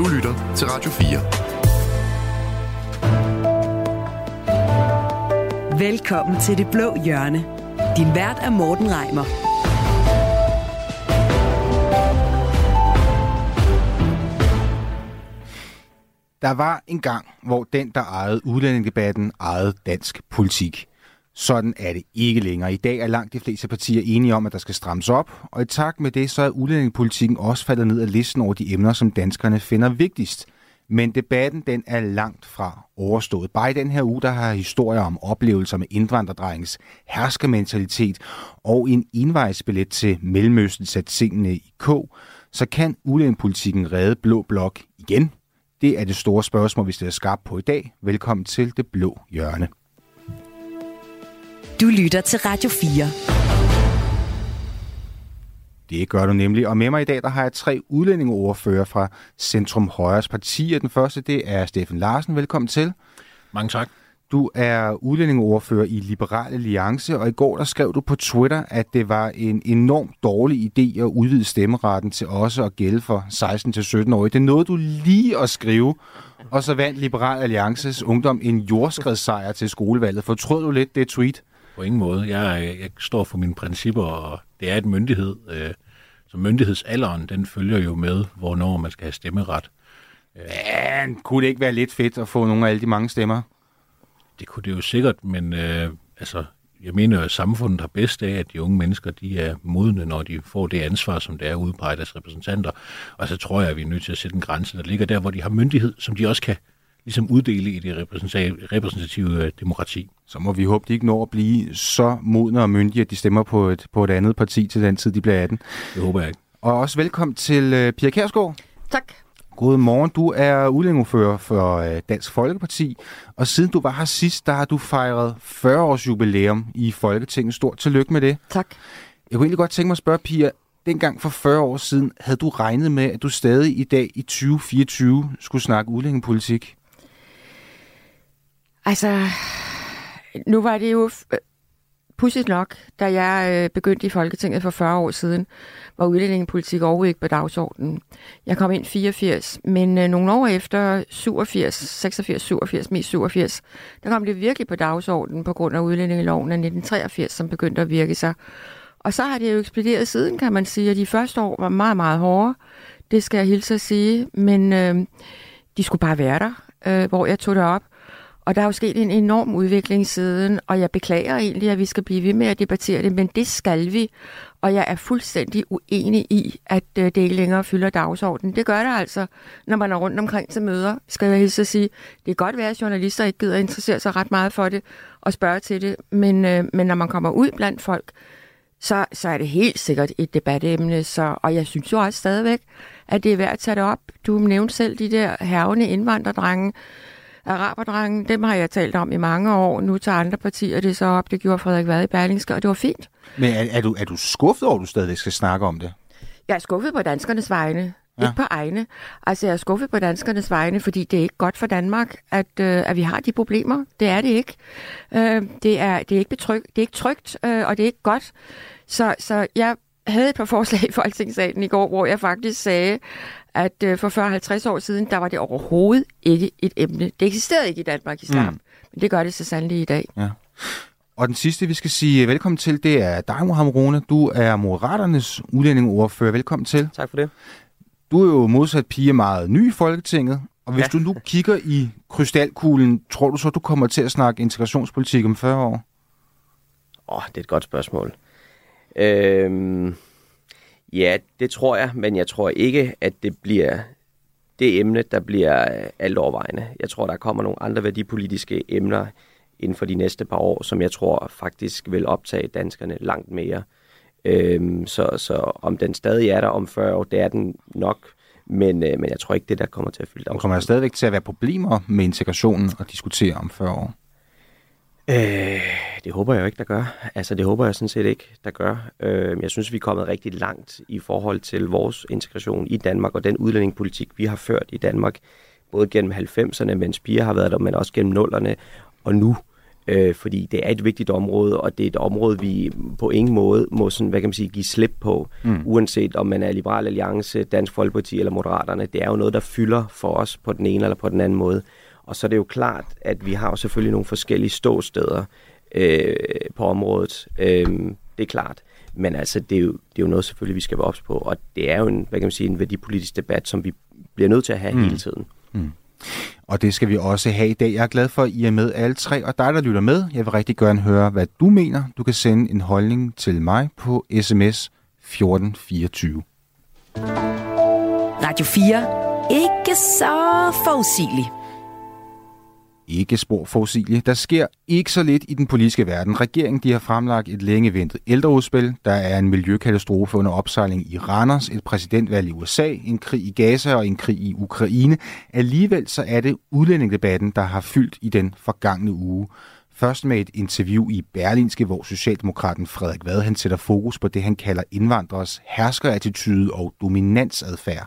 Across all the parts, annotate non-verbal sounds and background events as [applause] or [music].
Du lytter til Radio 4. Velkommen til Det Blå Hjørne. Din vært er Morten Reimer. Der var en gang, hvor den, der ejede udlændingedebatten, ejede dansk politik. Sådan er det ikke længere. I dag er langt de fleste partier enige om, at der skal strammes op, og i takt med det, så er udlændingepolitikken også faldet ned af listen over de emner, som danskerne finder vigtigst. Men debatten, den er langt fra overstået. Bare i den her uge, der har historier om oplevelser med indvandrerdrengens herskermentalitet og en envejsbillet til Mellemøsten sat sengene i k, så kan udlændingepolitikken redde Blå Blok igen. Det er det store spørgsmål, vi stiller skarpt på i dag. Velkommen til Det Blå Hjørne. Du lytter til Radio 4. Det gør du nemlig. Og med mig i dag, der har jeg tre udlændingeordfører fra Centrum Højres partier. Den første, det er Steffen Larsen. Velkommen til. Mange tak. Du er udlændingeordfører i Liberal Alliance, og i går der skrev du på Twitter, at det var en enormt dårlig idé at udvide stemmeretten til også at gælde for 16-17-årige. Det nåede du lige at skrive, og så vandt Liberal Alliances ungdom en jordskredssejr til skolevalget. Fortrød du lidt det tweet? På ingen måde. Jeg, jeg står for mine principper, og det er et myndighed. Øh, så myndighedsalderen, den følger jo med, hvornår man skal have stemmeret. Ja, kunne det ikke være lidt fedt at få nogle af alle de mange stemmer? Det kunne det jo sikkert, men øh, altså, jeg mener, at samfundet har bedst af, at de unge mennesker de er modne, når de får det ansvar, som det er at udpege deres repræsentanter. Og så tror jeg, at vi er nødt til at sætte en grænse, der ligger der, hvor de har myndighed, som de også kan ligesom uddele i det repræsentative øh, demokrati. Så må vi håbe, de ikke når at blive så modne og myndige, at de stemmer på et, på et andet parti til den tid, de bliver 18. Det håber jeg ikke. Og også velkommen til uh, Pia Kærsgaard. Tak. Godmorgen. Du er udlændingeordfører for uh, Dansk Folkeparti, og siden du var her sidst, der har du fejret 40 års jubilæum i Folketinget. Stort tillykke med det. Tak. Jeg kunne egentlig godt tænke mig at spørge, Pia, dengang for 40 år siden, havde du regnet med, at du stadig i dag i 2024 skulle snakke udlændingepolitik? Altså, nu var det jo øh, pudsigt nok, da jeg øh, begyndte i Folketinget for 40 år siden, var udlændingepolitik overhovedet ikke på dagsordenen. Jeg kom ind 84, men øh, nogle år efter 87, 86, 87, mest 87, der kom det virkelig på dagsordenen på grund af udlændingeloven af 1983, som begyndte at virke sig. Og så har det jo eksploderet siden, kan man sige, og de første år var meget, meget hårde. Det skal jeg hilse at sige, men øh, de skulle bare være der, øh, hvor jeg tog det op. Og der er jo sket en enorm udvikling siden, og jeg beklager egentlig, at vi skal blive ved med at debattere det, men det skal vi. Og jeg er fuldstændig uenig i, at øh, det ikke længere fylder dagsordenen. Det gør det altså, når man er rundt omkring til møder, skal jeg hilse at sige. Det kan godt være, at journalister ikke gider interessere sig ret meget for det og spørge til det, men, øh, men når man kommer ud blandt folk, så, så er det helt sikkert et debatemne. Så, og jeg synes jo også stadigvæk, at det er værd at tage det op. Du nævnte selv de der hervende indvandrerdrenge, araberdrengen, dem har jeg talt om i mange år. Nu tager andre partier det så op. Det gjorde Frederik Vad i Berlingske, og det var fint. Men er, er, du, er du skuffet over, at du stadig skal snakke om det? Jeg er skuffet på danskernes vegne. Ja. Ikke på egne. Altså, jeg er skuffet på danskernes vegne, fordi det er ikke godt for Danmark, at, øh, at vi har de problemer. Det er det ikke. Øh, det, er, det, er ikke betryg, det er ikke trygt, øh, og det er ikke godt. Så, så jeg havde et par forslag i Folketingssalen i går, hvor jeg faktisk sagde, at øh, for 40-50 år siden, der var det overhovedet ikke et emne. Det eksisterede ikke i Danmark, islam. Mm. Men det gør det så sandelig i dag. Ja. Og den sidste, vi skal sige velkommen til, det er dig, Mohamed Rune. Du er Moderaternes udlændingeordfører. Velkommen til. Tak for det. Du er jo modsat pige meget ny i Folketinget, og hvis ja. du nu kigger i krystalkuglen, tror du så, du kommer til at snakke integrationspolitik om 40 år? Åh, oh, det er et godt spørgsmål. Øhm, ja, det tror jeg, men jeg tror ikke, at det bliver det emne, der bliver alt overvejende. Jeg tror, der kommer nogle andre værdipolitiske emner inden for de næste par år, som jeg tror faktisk vil optage danskerne langt mere. Øhm, så, så om den stadig er der om 40 år, det er den nok, men, øh, men jeg tror ikke, det der kommer til at fylde Der kommer der stadigvæk til at være problemer med integrationen og diskutere om 40 år? Øh, det håber jeg jo ikke, der gør. Altså, det håber jeg sådan set ikke, der gør. Øh, jeg synes, vi er kommet rigtig langt i forhold til vores integration i Danmark og den udlændingepolitik, vi har ført i Danmark, både gennem 90'erne, mens piger har været der, men også gennem nullerne og nu. øh, fordi det er et vigtigt område, og det er et område, vi på ingen måde må sådan, hvad kan man sige, give slip på, mm. uanset om man er Liberal Alliance, Dansk Folkeparti eller Moderaterne. Det er jo noget, der fylder for os på den ene eller på den anden måde. Og så er det jo klart, at vi har jo selvfølgelig nogle forskellige ståsteder øh, på området. Øh, det er klart. Men altså, det er, jo, det er jo noget selvfølgelig, vi skal være ops på, og det er jo en, hvad kan man sige, en værdipolitisk debat, som vi bliver nødt til at have mm. hele tiden. Mm. Og det skal vi også have i dag. Jeg er glad for, at I er med alle tre, og dig, der lytter med, jeg vil rigtig gerne høre, hvad du mener. Du kan sende en holdning til mig på sms 1424. Radio 4. Ikke så forudsigeligt ikke spor fossilie. Der sker ikke så lidt i den politiske verden. Regeringen de har fremlagt et længe ventet ældreudspil. Der er en miljøkatastrofe under opsejling i Randers, et præsidentvalg i USA, en krig i Gaza og en krig i Ukraine. Alligevel så er det udlændingdebatten, der har fyldt i den forgangne uge. Først med et interview i Berlinske, hvor Socialdemokraten Frederik Vad han sætter fokus på det, han kalder indvandrers herskerattitude og dominansadfærd.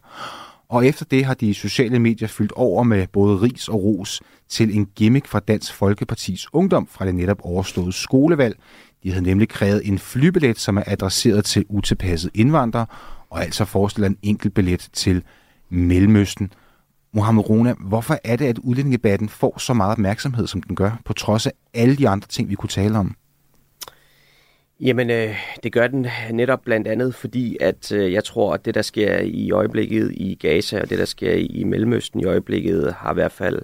Og efter det har de sociale medier fyldt over med både ris og ros til en gimmick fra Dansk Folkepartis Ungdom fra det netop overståede skolevalg. De havde nemlig krævet en flybillet, som er adresseret til utilpasset indvandrere, og altså forestiller en enkelt billet til Mellemøsten. Mohammed Rona, hvorfor er det, at udlændingebatten får så meget opmærksomhed, som den gør, på trods af alle de andre ting, vi kunne tale om? Jamen, øh, det gør den netop blandt andet, fordi at øh, jeg tror, at det, der sker i øjeblikket i Gaza, og det, der sker i Mellemøsten i øjeblikket, har i hvert fald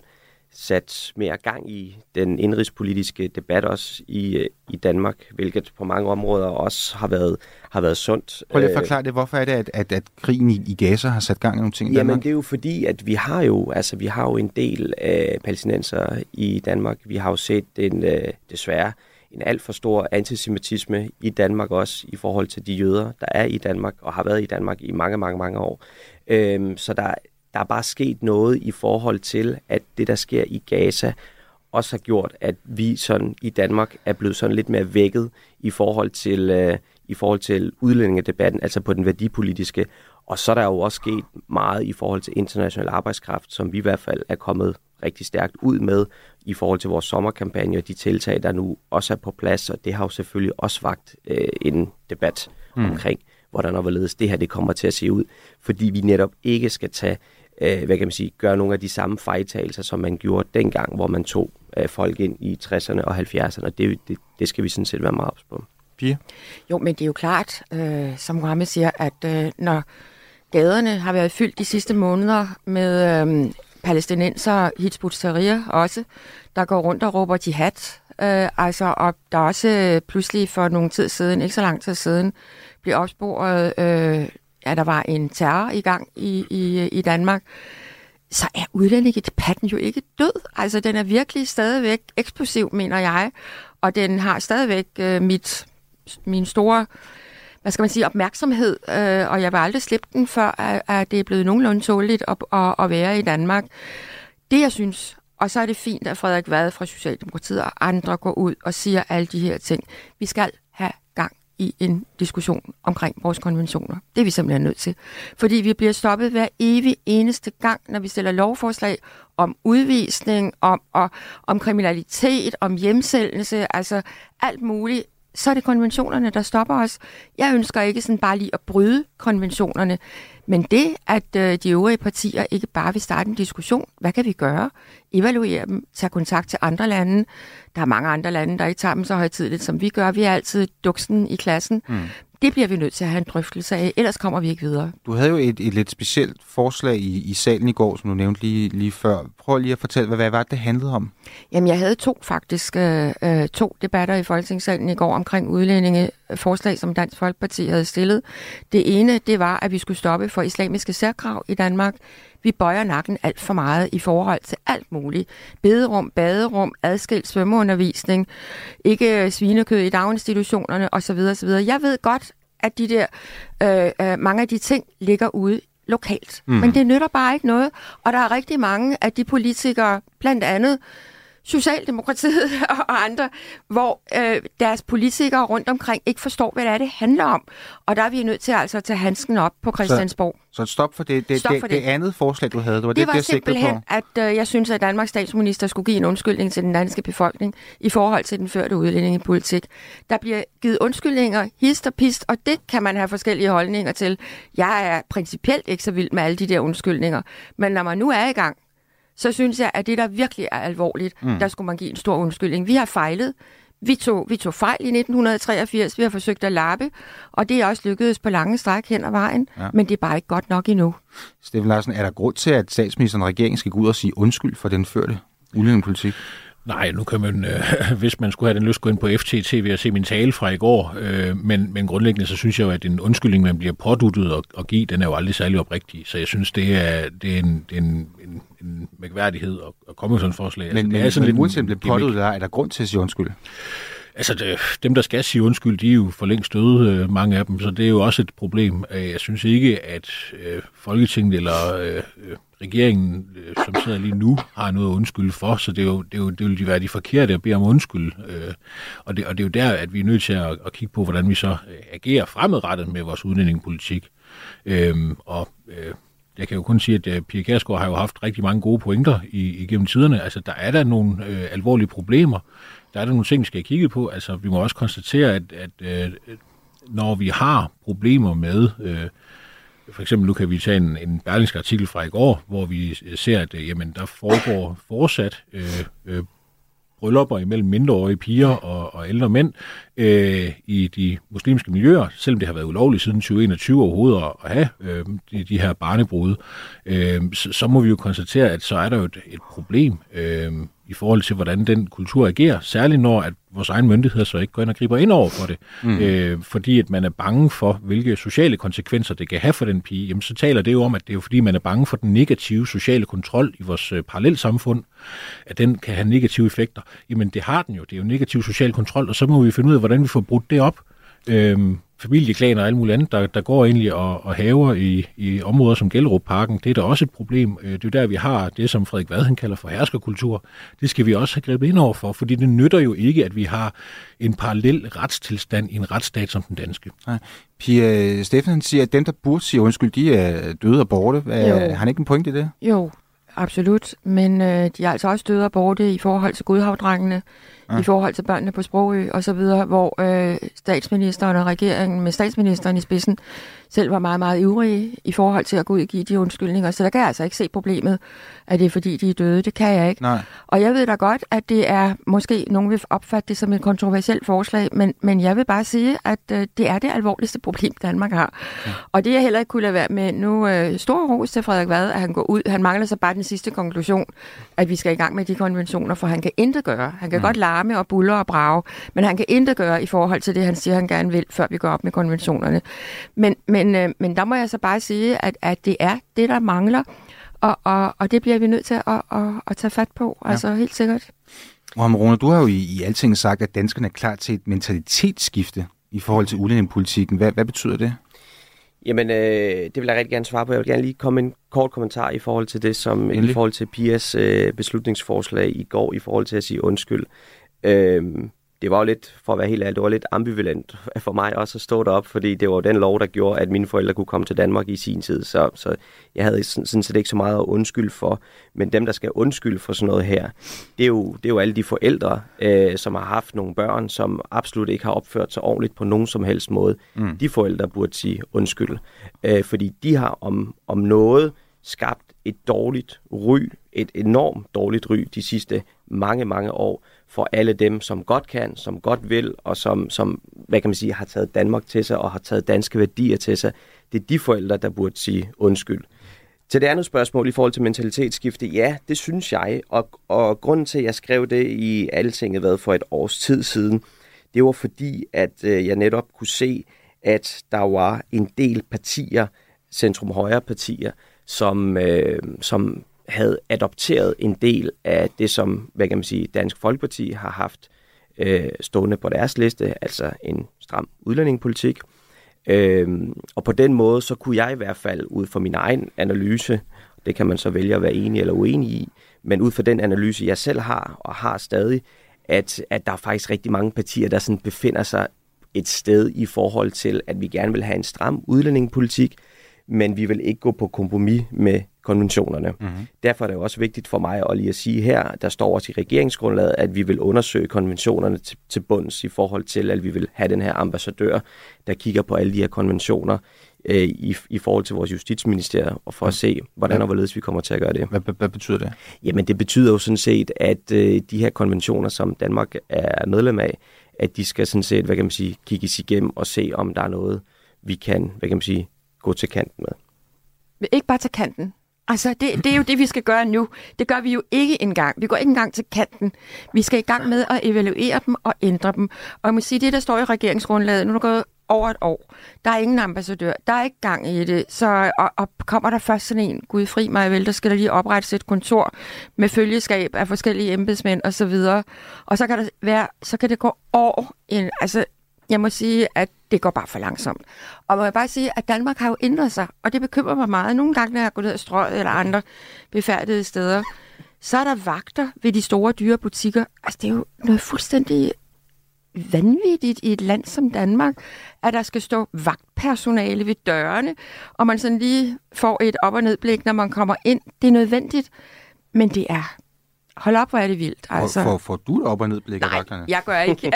sat mere gang i den indrigspolitiske debat også i, øh, i Danmark, hvilket på mange områder også har været, har været sundt. Prøv lige at forklare det. Hvorfor er det, at, at, at krigen i, i Gaza har sat gang i nogle ting i Danmark? Jamen, det er jo fordi, at vi har jo, altså, vi har jo en del af palæstinenser i Danmark. Vi har jo set den, øh, desværre en alt for stor antisemitisme i Danmark også i forhold til de jøder, der er i Danmark og har været i Danmark i mange, mange, mange år. Øhm, så der, der er bare sket noget i forhold til, at det, der sker i Gaza, også har gjort, at vi sådan i Danmark er blevet sådan lidt mere vækket i forhold til, øh, i forhold til udlændingedebatten, altså på den værdipolitiske. Og så er der jo også sket meget i forhold til international arbejdskraft, som vi i hvert fald er kommet rigtig stærkt ud med i forhold til vores sommerkampagne og de tiltag, der nu også er på plads, og det har jo selvfølgelig også vagt øh, en debat mm. omkring, hvordan og hvorledes det her det kommer til at se ud, fordi vi netop ikke skal tage, øh, hvad kan man sige, gøre nogle af de samme fejltagelser, som man gjorde dengang, hvor man tog øh, folk ind i 60'erne og 70'erne, og det, det, det skal vi sådan set være meget på. Pia? Jo, men det er jo klart, øh, som Mohammed siger, at øh, når gaderne har været fyldt de sidste måneder med øhm, palæstinenser, Hizbut Tahrir også, der går rundt og råber jihad. Øh, altså, og der også øh, pludselig for nogle tid siden, ikke så lang tid siden, blev opsporet, øh, at der var en terror i gang i, i, i Danmark. Så er udlændingedebatten jo ikke død. Altså, den er virkelig stadigvæk eksplosiv, mener jeg. Og den har stadigvæk øh, mit, min store hvad skal man sige, opmærksomhed, øh, og jeg vil aldrig slippe den, før at, at det er blevet nogenlunde tåligt at, at, at være i Danmark. Det, jeg synes, og så er det fint, at Frederik Vad fra Socialdemokratiet og andre går ud og siger alle de her ting. Vi skal have gang i en diskussion omkring vores konventioner. Det er vi simpelthen nødt til. Fordi vi bliver stoppet hver evig eneste gang, når vi stiller lovforslag om udvisning, om, og, om kriminalitet, om hjemsendelse, altså alt muligt så er det konventionerne, der stopper os. Jeg ønsker ikke sådan bare lige at bryde konventionerne, men det, at øh, de øvrige partier ikke bare vil starte en diskussion, hvad kan vi gøre? Evaluere dem, tage kontakt til andre lande. Der er mange andre lande, der ikke tager dem så højtidligt, som vi gør. Vi er altid duksen i klassen. Mm. Det bliver vi nødt til at have en drøftelse af, ellers kommer vi ikke videre. Du havde jo et, et lidt specielt forslag i, i salen i går, som du nævnte lige, lige før. Prøv lige at fortælle, hvad, hvad var det, det handlede om? Jamen, jeg havde to faktisk, øh, øh to debatter i Folketingssalen i går omkring udlændinge forslag, som Dansk Folkeparti havde stillet. Det ene, det var, at vi skulle stoppe for islamiske særkrav i Danmark. Vi bøjer nakken alt for meget i forhold til alt muligt. Bederum, baderum, adskilt svømmeundervisning, ikke svinekød i daginstitutionerne osv. osv. Jeg ved godt, at de der, øh, øh, mange af de ting ligger ude lokalt. Mm. Men det nytter bare ikke noget. Og der er rigtig mange af de politikere, blandt andet Socialdemokratiet [laughs] og andre, hvor øh, deres politikere rundt omkring ikke forstår, hvad det er, det handler om. Og der er vi nødt til altså at tage handsken op på Christiansborg. Så, så stop for det. Det, Stop det, for det. det. det andet forslag, du havde, det var det, Det var det, simpelthen, på. at øh, jeg synes, at Danmarks statsminister skulle give en undskyldning til den danske befolkning i forhold til den førte udlændingepolitik. Der bliver givet undskyldninger, hist og pist, og det kan man have forskellige holdninger til. Jeg er principielt ikke så vild med alle de der undskyldninger, men når man nu er i gang, så synes jeg, at det, der virkelig er alvorligt, mm. der skulle man give en stor undskyldning. Vi har fejlet. Vi tog, vi tog fejl i 1983. Vi har forsøgt at lappe, og det er også lykkedes på lange stræk hen ad vejen, ja. men det er bare ikke godt nok endnu. Steffen Larsen, er der grund til, at statsministeren og regeringen skal gå ud og sige undskyld for den førte udlændingepolitik? Nej, nu kan man, øh, [laughs] hvis man skulle have den lyst, gå ind på FTTV og se min tale fra i går. Øh, men, men grundlæggende så synes jeg jo, at en undskyldning, man bliver påduttet og, og give, den er jo aldrig særlig oprigtig. Så jeg synes, det er, det er en, det er en, en, en mærkværdighed at, at komme med sådan et forslag. Men, altså, men, det er sådan men lidt uanset om det påduttet, er der grund til at sige undskyld? Altså, det, dem, der skal sige undskyld, de er jo for længst døde, øh, mange af dem, så det er jo også et problem. Øh, Jeg synes ikke, at øh, Folketinget eller øh, regeringen, øh, som sidder lige nu, har noget at undskylde for, så det, er jo, det, er jo, det vil de være de forkerte at bede om undskyld. Øh, og, det, og det er jo der, at vi er nødt til at, at kigge på, hvordan vi så øh, agerer fremadrettet med vores udlændingepolitik. Øhm, og øh, jeg kan jo kun sige, at øh, Pia Kærsgaard har jo haft rigtig mange gode pointer i, igennem tiderne. Altså, der er der nogle øh, alvorlige problemer. Der er der nogle ting, vi skal have kigget på. Altså, vi må også konstatere, at, at øh, når vi har problemer med... Øh, for eksempel, nu kan vi tage en, en berlingsk artikel fra i går, hvor vi øh, ser, at øh, jamen, der foregår fortsat øh, øh, bryllupper imellem mindreårige piger og, og ældre mænd øh, i de muslimske miljøer, selvom det har været ulovligt siden 2021 overhovedet at, at have øh, de, de her barnebrud, øh, så, så må vi jo konstatere, at så er der jo et, et problem øh, i forhold til, hvordan den kultur agerer, særligt når at vores egen myndigheder så ikke går ind og griber ind over for det, mm. øh, fordi at man er bange for, hvilke sociale konsekvenser det kan have for den pige, jamen så taler det jo om, at det er jo fordi, man er bange for den negative sociale kontrol i vores øh, parallelsamfund, at den kan have negative effekter. Jamen det har den jo, det er jo negativ social kontrol, og så må vi finde ud af, hvordan vi får brudt det op. Øhm, familieklaner og alt muligt andet, der, der går egentlig og, og haver i, i områder som Gellerup-parken, det er da også et problem. Øh, Det er jo der, vi har det, som Frederik Vad han kalder for herskerkultur. Det skal vi også have grebet ind over for, fordi det nytter jo ikke, at vi har en parallel retstilstand i en retsstat som den danske. Nej. Pia Steffen siger, at dem, der burde sige undskyld, de er døde og borte. Er, har han ikke en pointe i det? Jo, absolut. Men øh, de er altså også døde og borte i forhold til godhavdrengene, ja. i forhold til børnene på Sprogø og så videre, hvor øh, statsministeren og regeringen med statsministeren i spidsen selv var meget, meget ivrige i forhold til at gå ud og give de undskyldninger. Så der kan jeg altså ikke se problemet, at det er fordi, de er døde. Det kan jeg ikke. Nej. Og jeg ved da godt, at det er, måske nogen vil opfatte det som et kontroversielt forslag, men, men jeg vil bare sige, at øh, det er det alvorligste problem, Danmark har. Ja. Og det jeg heller ikke kunne lade være med nu, øh, stor ros til Frederik Vad, at han går ud. Han mangler så bare den sidste konklusion, at vi skal i gang med de konventioner, for han kan intet gøre. Han kan mm. godt larme og buller og brage, men han kan intet gøre i forhold til det, han siger, han gerne vil, før vi går op med konventionerne. Men, men, øh, men der må jeg så bare sige, at, at det er det, der mangler, og, og, og det bliver vi nødt til at, at, at, at tage fat på, ja. altså helt sikkert. Mohamed Rune, du har jo i, i alting sagt, at danskerne er klar til et mentalitetsskifte i forhold til udlændingepolitikken. Hvad, hvad betyder det? Jamen, øh, det vil jeg rigtig gerne svare på. Jeg vil gerne lige komme en kort kommentar i forhold til det, som Endelig. i forhold til Pias øh, beslutningsforslag i går, i forhold til at sige undskyld. Øh, det var jo lidt, for at være helt ærlig, det var lidt ambivalent [laughs] for mig også at stå derop, fordi det var den lov, der gjorde, at mine forældre kunne komme til Danmark i sin tid. Så, så jeg havde sådan sådan set ikke så meget at undskylde for. Men dem, der skal undskylde for sådan noget her, det er jo, det er jo alle de forældre, øh, som har haft nogle børn, som absolut ikke har opført sig ordentligt på nogen som helst måde. Mm. De forældre burde sige undskyld. Øh, fordi de har om, om noget skabt et dårligt ry, et enormt dårligt ry de sidste mange, mange år for alle dem, som godt kan, som godt vil, og som, som hvad kan man sige, har taget Danmark til sig og har taget danske værdier til sig. Det er de forældre, der burde sige undskyld. Til det andet spørgsmål i forhold til mentalitetsskifte, ja, det synes jeg, og, og grunden til, at jeg skrev det i Altinget hvad for et års tid siden, det var fordi, at øh, jeg netop kunne se, at der var en del partier, centrum-højre partier, som, øh, som havde adopteret en del af det, som hvad kan man sige, Dansk Folkeparti har haft øh, stående på deres liste, altså en stram udlændingepolitik. Øhm, og på den måde, så kunne jeg i hvert fald ud fra min egen analyse, det kan man så vælge at være enig eller uenig i, Men ud fra den analyse, jeg selv har og har stadig, at, at der er faktisk rigtig mange partier, der sådan befinder sig et sted i forhold til, at vi gerne vil have en stram udlændingepolitik, men vi vil ikke gå på kompromis med konventionerne. Mm-hmm. Derfor er det jo også vigtigt for mig at lige at sige her, der står også i regeringsgrundlaget, at vi vil undersøge konventionerne til, til bunds i forhold til, at vi vil have den her ambassadør, der kigger på alle de her konventioner øh, i, i forhold til vores justitsministerium, og for at se, hvordan og hvorledes vi kommer til at gøre det. Hvad, hvad, hvad betyder det? Jamen det betyder jo sådan set, at øh, de her konventioner, som Danmark er medlem af, at de skal sådan set, hvad kan man sige, kigges igennem og se, om der er noget, vi kan, hvad kan man sige, gå til kanten med. Ikke bare til kanten. Altså, det, det er jo det, vi skal gøre nu. Det gør vi jo ikke engang. Vi går ikke engang til kanten. Vi skal i gang med at evaluere dem og ændre dem. Og jeg må sige, det, der står i regeringsgrundlaget, nu er der gået over et år. Der er ingen ambassadør. Der er ikke gang i det. Så, og, og kommer der først sådan en, gud fri mig vel, der skal der lige oprettes et kontor med følgeskab af forskellige embedsmænd og så videre. Og så kan, der være, så kan det gå år. Ind, altså, jeg må sige, at det går bare for langsomt. Og må jeg bare sige, at Danmark har jo ændret sig, og det bekymrer mig meget. Nogle gange, når jeg går ned ad strøget eller andre befærdede steder, så er der vagter ved de store dyre butikker. Altså, det er jo noget fuldstændig vanvittigt i et land som Danmark, at der skal stå vagtpersonale ved dørene, og man sådan lige får et op- og nedblik, når man kommer ind. Det er nødvendigt, men det er hold op, hvor er det vildt. Altså. Får, får du op- og nedblik af vagterne? jeg gør ikke.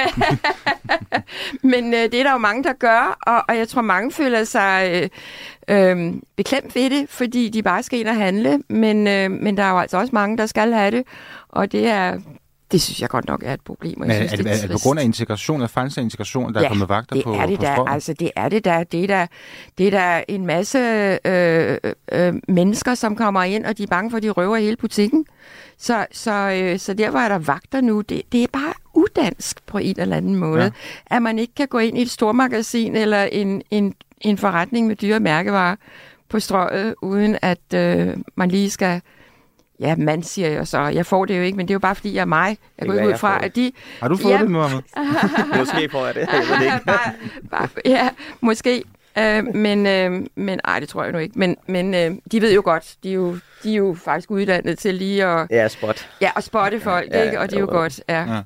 [laughs] Men øh, det er der jo mange, der gør, og, og jeg tror, mange føler sig øh, øh, beklemt ved det, fordi de bare skal ind og handle. Men, øh, men der er jo altså også mange, der skal have det, og det er, det synes jeg godt nok er et problem. Men synes, er, det, det er, er det på grund af integration, af falsk integration, der ja, er kommet vagter det på, er det på der. Altså, det er det der. Det er der, det er der en masse øh, øh, mennesker, som kommer ind, og de er bange for, at de røver hele butikken. Så, så, øh, så derfor er der vagter nu. Det, det er bare udansk på en eller anden måde, ja. at man ikke kan gå ind i et stormagasin eller en, en, en forretning med dyre mærkevarer på strøget, uden at øh, man lige skal Ja, man siger jo så. Jeg får det jo ikke, men det er jo bare, fordi jeg er mig. Jeg går ud fra, at de... Har du fået ja, det, Mohammed? [laughs] måske får jeg det. Jeg ved det ikke. [laughs] bare, bare, ja, måske. Øh, men, øh, men ej, det tror jeg nu ikke. Men, men øh, de ved jo godt, de er jo, de er jo faktisk uddannet til lige at... Ja, spot. Ja, og spotte folk, ja, ikke? og det er jo godt. Ja. ja.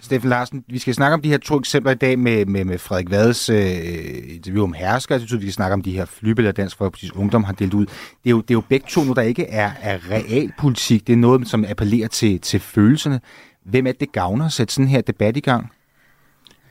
Steffen Larsen, vi skal snakke om de her to eksempler i dag med, med, med Frederik Vades øh, interview om hersker. Jeg synes, vi skal snakke om de her flybilleder, Dansk Folkeparti's Ungdom har delt ud. Det er jo, det er jo begge to nu, der ikke er, er realpolitik. Det er noget, som appellerer til, til følelserne. Hvem er det, det gavner at sætte sådan her debat i gang?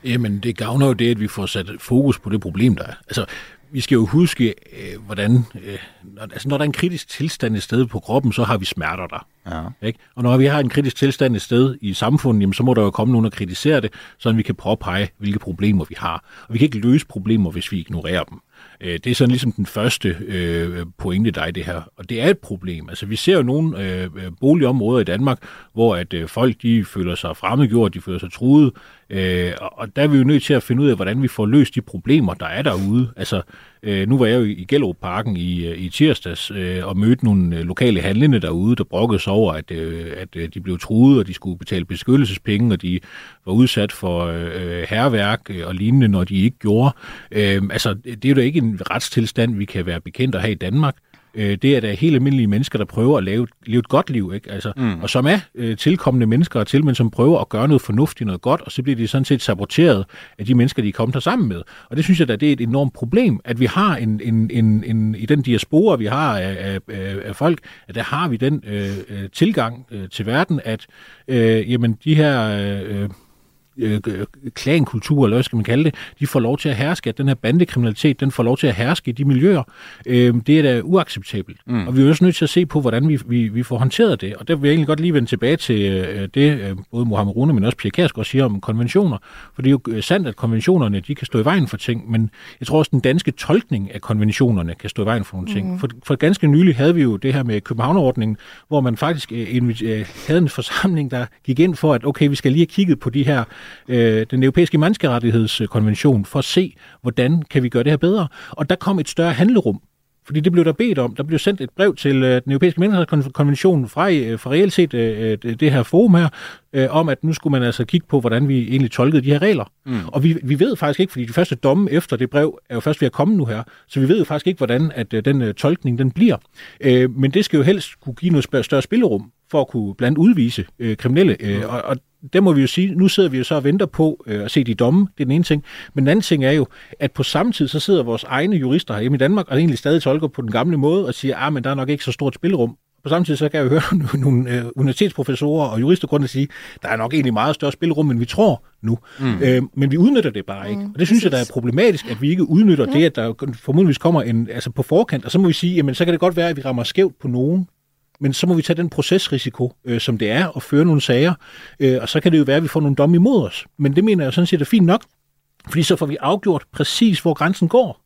Jamen, det gavner jo det, at vi får sat fokus på det problem, der er. Altså, vi skal jo huske, øh, hvordan... Øh, når, altså, når der er en kritisk tilstand et sted på kroppen, så har vi smerter der. Ja. Ikke? Og når vi har en kritisk tilstand et sted i samfundet, jamen, så må der jo komme nogen og kritisere det, så vi kan påpege, hvilke problemer vi har. Og vi kan ikke løse problemer, hvis vi ignorerer dem. Øh, det er sådan ligesom den første øh, pointe, der er i det her. Og det er et problem. Altså, vi ser jo nogle øh, boligområder i Danmark, hvor at øh, folk de føler sig fremmedgjort, de føler sig truet. Øh, og der er vi jo nødt til at finde ud af, hvordan vi får løst de problemer, der er derude. Altså, øh, nu var jeg jo i Gellerup Parken i, øh, i tirsdags øh, og mødte nogle øh, lokale handlende derude, der brokkede sig over, at, øh, at øh, de blev truet, og de skulle betale beskyttelsespenge, og de var udsat for øh, herværk og lignende, når de ikke gjorde. Øh, altså, det er jo da ikke en retstilstand, vi kan være bekendt at have i Danmark øh, det er da helt almindelige mennesker, der prøver at leve, leve et godt liv, ikke? Altså, mm. og som er øh, tilkommende mennesker og til, men som prøver at gøre noget fornuftigt, noget godt, og så bliver de sådan set saboteret af de mennesker, de er kommet sammen med. Og det synes jeg da, det er et enormt problem, at vi har en, en, en, en i den diaspora, vi har af, af, af folk, at der har vi den øh, øh tilgang øh, til verden, at øh, jamen, de her... Øh, øh, klankultur, eller hvad skal man kalde det, de får lov til at herske, at den her bandekriminalitet, den får lov til at herske i de miljøer. Øh, det er da uacceptabelt. Mm. Og vi er også nødt til at se på, hvordan vi, vi, vi får håndteret det. Og der vil jeg egentlig godt lige vende tilbage til øh, det, øh, både Mohammed Rune, men også Pia Kærsgaard siger om konventioner. For det er jo øh, sandt, at konventionerne de kan stå i vejen for ting, men jeg tror også, den danske tolkning af konventionerne kan stå i vejen for nogle ting. Mm. For, for ganske nylig havde vi jo det her med Københavnerordningen, hvor man faktisk øh, øh, havde en forsamling, der gik ind for, at okay, vi skal lige have kigget på de her øh, den europæiske menneskerettighedskonvention for at se, hvordan kan vi gøre det her bedre. Og der kom et større handlerum fordi det blev der bedt om. Der blev sendt et brev til øh, den europæiske menneskerettighedskonvention fra, øh, fra reelt set øh, det, det her forum her, øh, om at nu skulle man altså kigge på, hvordan vi egentlig tolkede de her regler. Mm. Og vi, vi ved faktisk ikke, fordi de første domme efter det brev er jo først ved at komme nu her, så vi ved jo faktisk ikke, hvordan at øh, den øh, tolkning den bliver. Øh, men det skal jo helst kunne give noget større spillerum for at kunne blandt udvise øh, kriminelle. Øh, og, og der må vi jo sige, nu sidder vi jo så og venter på øh, at se de domme, det er den ene ting. Men den anden ting er jo, at på samme tid, så sidder vores egne jurister hjemme i Danmark, og egentlig stadig tolker på den gamle måde, og siger, at ah, der er nok ikke så stort spilrum. På samme tid, så kan jeg jo høre [laughs] nogle øh, universitetsprofessorer og jurister grunde sige, der er nok egentlig meget større spilrum, end vi tror nu. Mm. Øh, men vi udnytter det bare ikke. Mm, og det synes jeg, der er problematisk, at vi ikke udnytter ja. det, at der formodentligvis kommer en, altså på forkant, og så må vi sige, jamen så kan det godt være, at vi rammer skævt på nogen, men så må vi tage den procesrisiko, øh, som det er, at føre nogle sager, øh, og så kan det jo være, at vi får nogle domme imod os. Men det mener jeg sådan set er fint nok, fordi så får vi afgjort præcis, hvor grænsen går.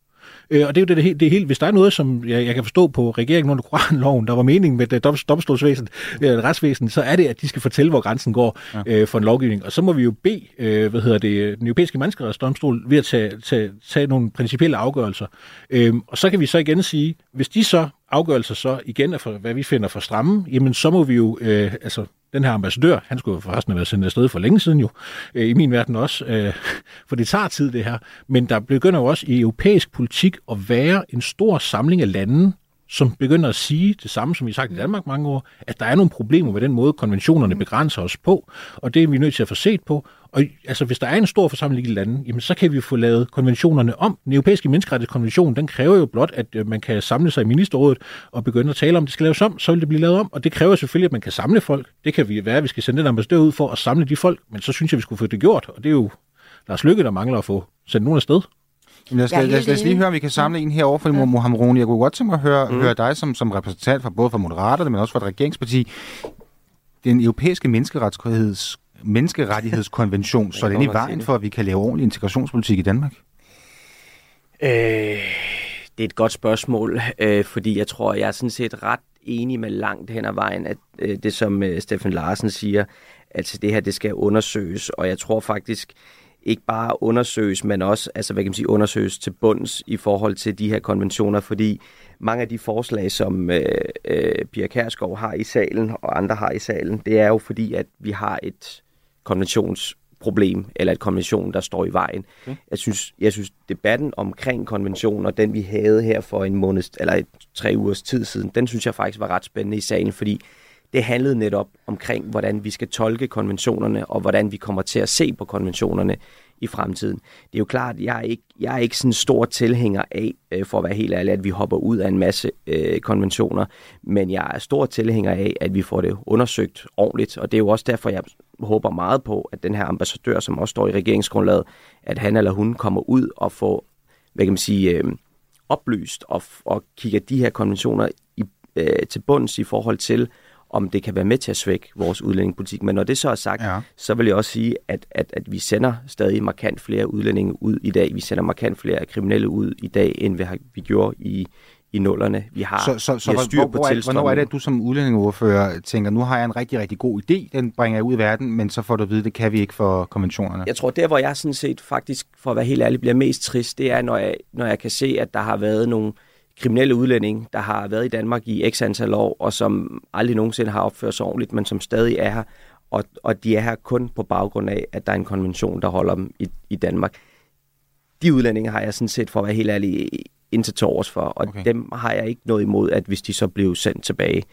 Øh, og det er jo det, det, det helt, hvis der er noget, som jeg, jeg kan forstå på regeringen under Koranloven, der var meningen med det domstolsvæsen, øh, retsvæsen, så er det, at de skal fortælle, hvor grænsen går ja. øh, for en lovgivning. Og så må vi jo bede, øh, hvad hedder det, den europæiske menneskerettighedsdomstol ved at tage, tage, tage nogle principielle afgørelser. Øh, og så kan vi så igen sige, hvis de så afgørelser så igen er for, hvad vi finder for stramme, jamen så må vi jo, øh, altså den her ambassadør, han skulle forresten have været sendt afsted for længe siden jo, øh, i min verden også, øh, for det tager tid det her. Men der begynder jo også i europæisk politik at være en stor samling af lande, som begynder at sige det samme, som vi har sagt i Danmark mange år, at der er nogle problemer med den måde, konventionerne begrænser os på, og det er vi nødt til at få set på. Og altså, hvis der er en stor forsamling i lande, jamen, så kan vi få lavet konventionerne om. Den europæiske menneskerettighedskonvention, den kræver jo blot, at øh, man kan samle sig i ministerrådet og begynde at tale om, at det skal laves om, så vil det blive lavet om. Og det kræver selvfølgelig, at man kan samle folk. Det kan vi være, at vi skal sende en ambassadør ud for at samle de folk, men så synes jeg, vi skulle få det gjort. Og det er jo Lars Lykke, der mangler at få sendt nogen afsted. Jamen, jeg skal, lad, lad os lige høre, om vi kan samle en herovre for ja. Mohamed Roni. Jeg kunne godt tænke mig at høre, mm. høre dig som, som repræsentant for både for Moderaterne, men også for et regeringsparti. Den europæiske menneskerettigheds menneskerettighedskonvention, [laughs] så den i vejen for, at vi kan lave ordentlig integrationspolitik i Danmark? Øh, det er et godt spørgsmål, øh, fordi jeg tror, jeg er sådan set ret enig med langt hen ad vejen, at øh, det som øh, Steffen Larsen siger, altså det her, det skal undersøges, og jeg tror faktisk, ikke bare undersøges, men også altså, hvad kan man sige, undersøges til bunds i forhold til de her konventioner, fordi mange af de forslag, som øh, øh, Pia Kærsgaard har i salen, og andre har i salen, det er jo fordi, at vi har et konventionsproblem, eller et konvention, der står i vejen. Okay. Jeg, synes, jeg synes, debatten omkring konventioner, den vi havde her for en måned, eller et, tre ugers tid siden, den synes jeg faktisk var ret spændende i salen, fordi det handlede netop omkring, hvordan vi skal tolke konventionerne, og hvordan vi kommer til at se på konventionerne i fremtiden. Det er jo klart, jeg er ikke, jeg er ikke sådan en stor tilhænger af, øh, for at være helt ærlig, at vi hopper ud af en masse øh, konventioner, men jeg er stor tilhænger af, at vi får det undersøgt ordentligt, og det er jo også derfor, jeg håber meget på, at den her ambassadør, som også står i regeringsgrundlaget, at han eller hun kommer ud og får, hvad kan man sige, øh, oplyst og, og kigger de her konventioner i, øh, til bunds i forhold til, om det kan være med til at svække vores udlændingepolitik. Men når det så er sagt, ja. så vil jeg også sige, at, at, at vi sender stadig markant flere udlændinge ud i dag. Vi sender markant flere kriminelle ud i dag, end vi, har, vi gjorde i, i nullerne. Vi har, så, så, så vi har styr hvor, på hvor, hvornår er det, at du som udlændingeordfører tænker, nu har jeg en rigtig, rigtig god idé, den bringer jeg ud i verden, men så får du at vide, det kan vi ikke for konventionerne? Jeg tror, der hvor jeg sådan set faktisk, for at være helt ærlig, bliver mest trist, det er, når jeg, når jeg kan se, at der har været nogle kriminelle udlændinge, der har været i Danmark i x antal år, og som aldrig nogensinde har opført sig ordentligt, men som stadig er her, og, og de er her kun på baggrund af, at der er en konvention, der holder dem i, i Danmark. De udlændinge har jeg sådan set, for at være helt ærlig, indtil til års for, og okay. dem har jeg ikke noget imod, at hvis de så blev sendt tilbage.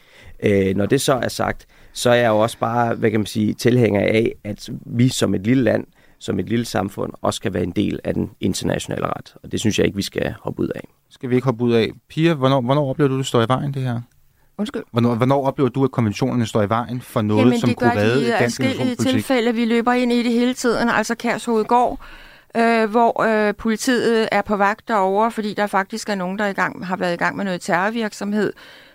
Øh, når det så er sagt, så er jeg jo også bare, hvad kan man sige, tilhænger af, at vi som et lille land, som et lille samfund, også skal være en del af den internationale ret. Og det synes jeg ikke, vi skal hoppe ud af. Skal vi ikke hoppe ud af. Pia, hvornår, hvornår oplever du, at det står i vejen, det her? Undskyld. Hvornår, hvornår oplever du, at konventionerne står i vejen for noget, Jamen, som kunne redde dansk Jamen, det tilfælde, vi løber ind i det hele tiden. Altså Kærshovedgård, øh, hvor øh, politiet er på vagt derovre, fordi der faktisk er nogen, der i gang, har været i gang med noget terrorvirksomhed.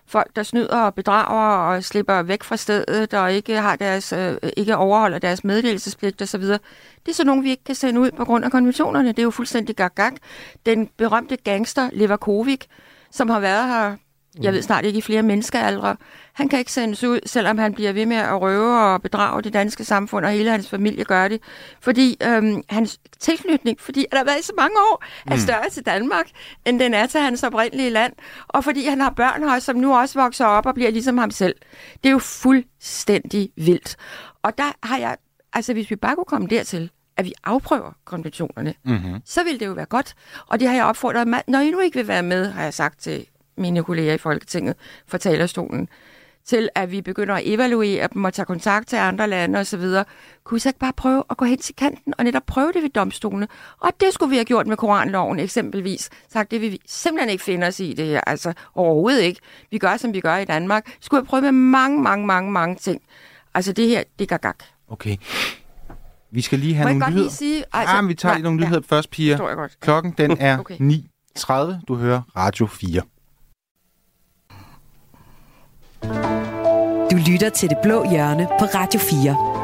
Folk, der snyder og bedrager og slipper væk fra stedet og ikke, har deres, øh, ikke overholder deres meddelelsespligt osv. Det er så nogen, vi ikke kan sende ud på grund af konventionerne. Det er jo fuldstændig gag-gag. Den berømte gangster Leverkovic, som har været her jeg ved snart ikke i flere menneskealdre. Han kan ikke sendes ud, selvom han bliver ved med at røve og bedrage det danske samfund, og hele hans familie gør det. Fordi øhm, hans tilknytning, fordi han har været i så mange år, er mm. større til Danmark, end den er til hans oprindelige land. Og fordi han har børn her, som nu også vokser op og bliver ligesom ham selv. Det er jo fuldstændig vildt. Og der har jeg, altså hvis vi bare kunne komme dertil, at vi afprøver konventionerne, mm-hmm. så vil det jo være godt. Og det har jeg opfordret, når I nu ikke vil være med, har jeg sagt til mine kolleger i Folketinget fra talerstolen, til at vi begynder at evaluere dem og tage kontakt til andre lande osv., kunne vi så ikke bare prøve at gå hen til kanten og netop prøve det ved domstolene? Og det skulle vi have gjort med koranloven eksempelvis. Sagt, det vil vi simpelthen ikke finde os i det her. Altså overhovedet ikke. Vi gør, som vi gør i Danmark. Skulle have prøvet med mange, mange, mange, mange ting. Altså det her, det er gak. Okay. Vi skal lige have Må jeg nogle godt nyheder. lige sige... Altså, ja, men vi tager lige nogle nyheder først, Pia. Jeg. Klokken den er Okay. 9.30. Du hører Radio 4. Du lytter til Det Blå Hjørne på Radio 4.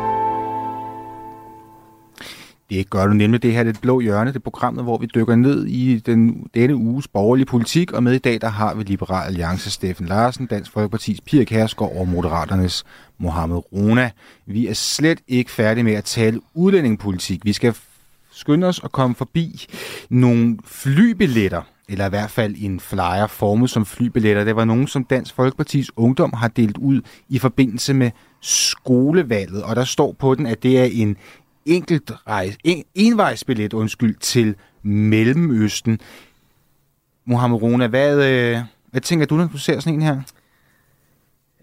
Det gør du nemlig det her Det Blå Hjørne, det programmet, hvor vi dykker ned i den, denne uges borgerlige politik, og med i dag der har vi Liberal Alliance Steffen Larsen, Dansk Folkepartis Pia Kærsgaard og Moderaternes Mohammed Rona. Vi er slet ikke færdige med at tale udlændingepolitik. Vi skal skynde os at komme forbi nogle flybilletter, eller i hvert fald en flyer formet som flybilletter. Det var nogen, som Dansk Folkepartis Ungdom har delt ud i forbindelse med skolevalget, og der står på den, at det er en enkelt rejse, en, envejsbillet undskyld, til Mellemøsten. Mohammed Rona, hvad, øh, hvad tænker du, når du ser sådan en her?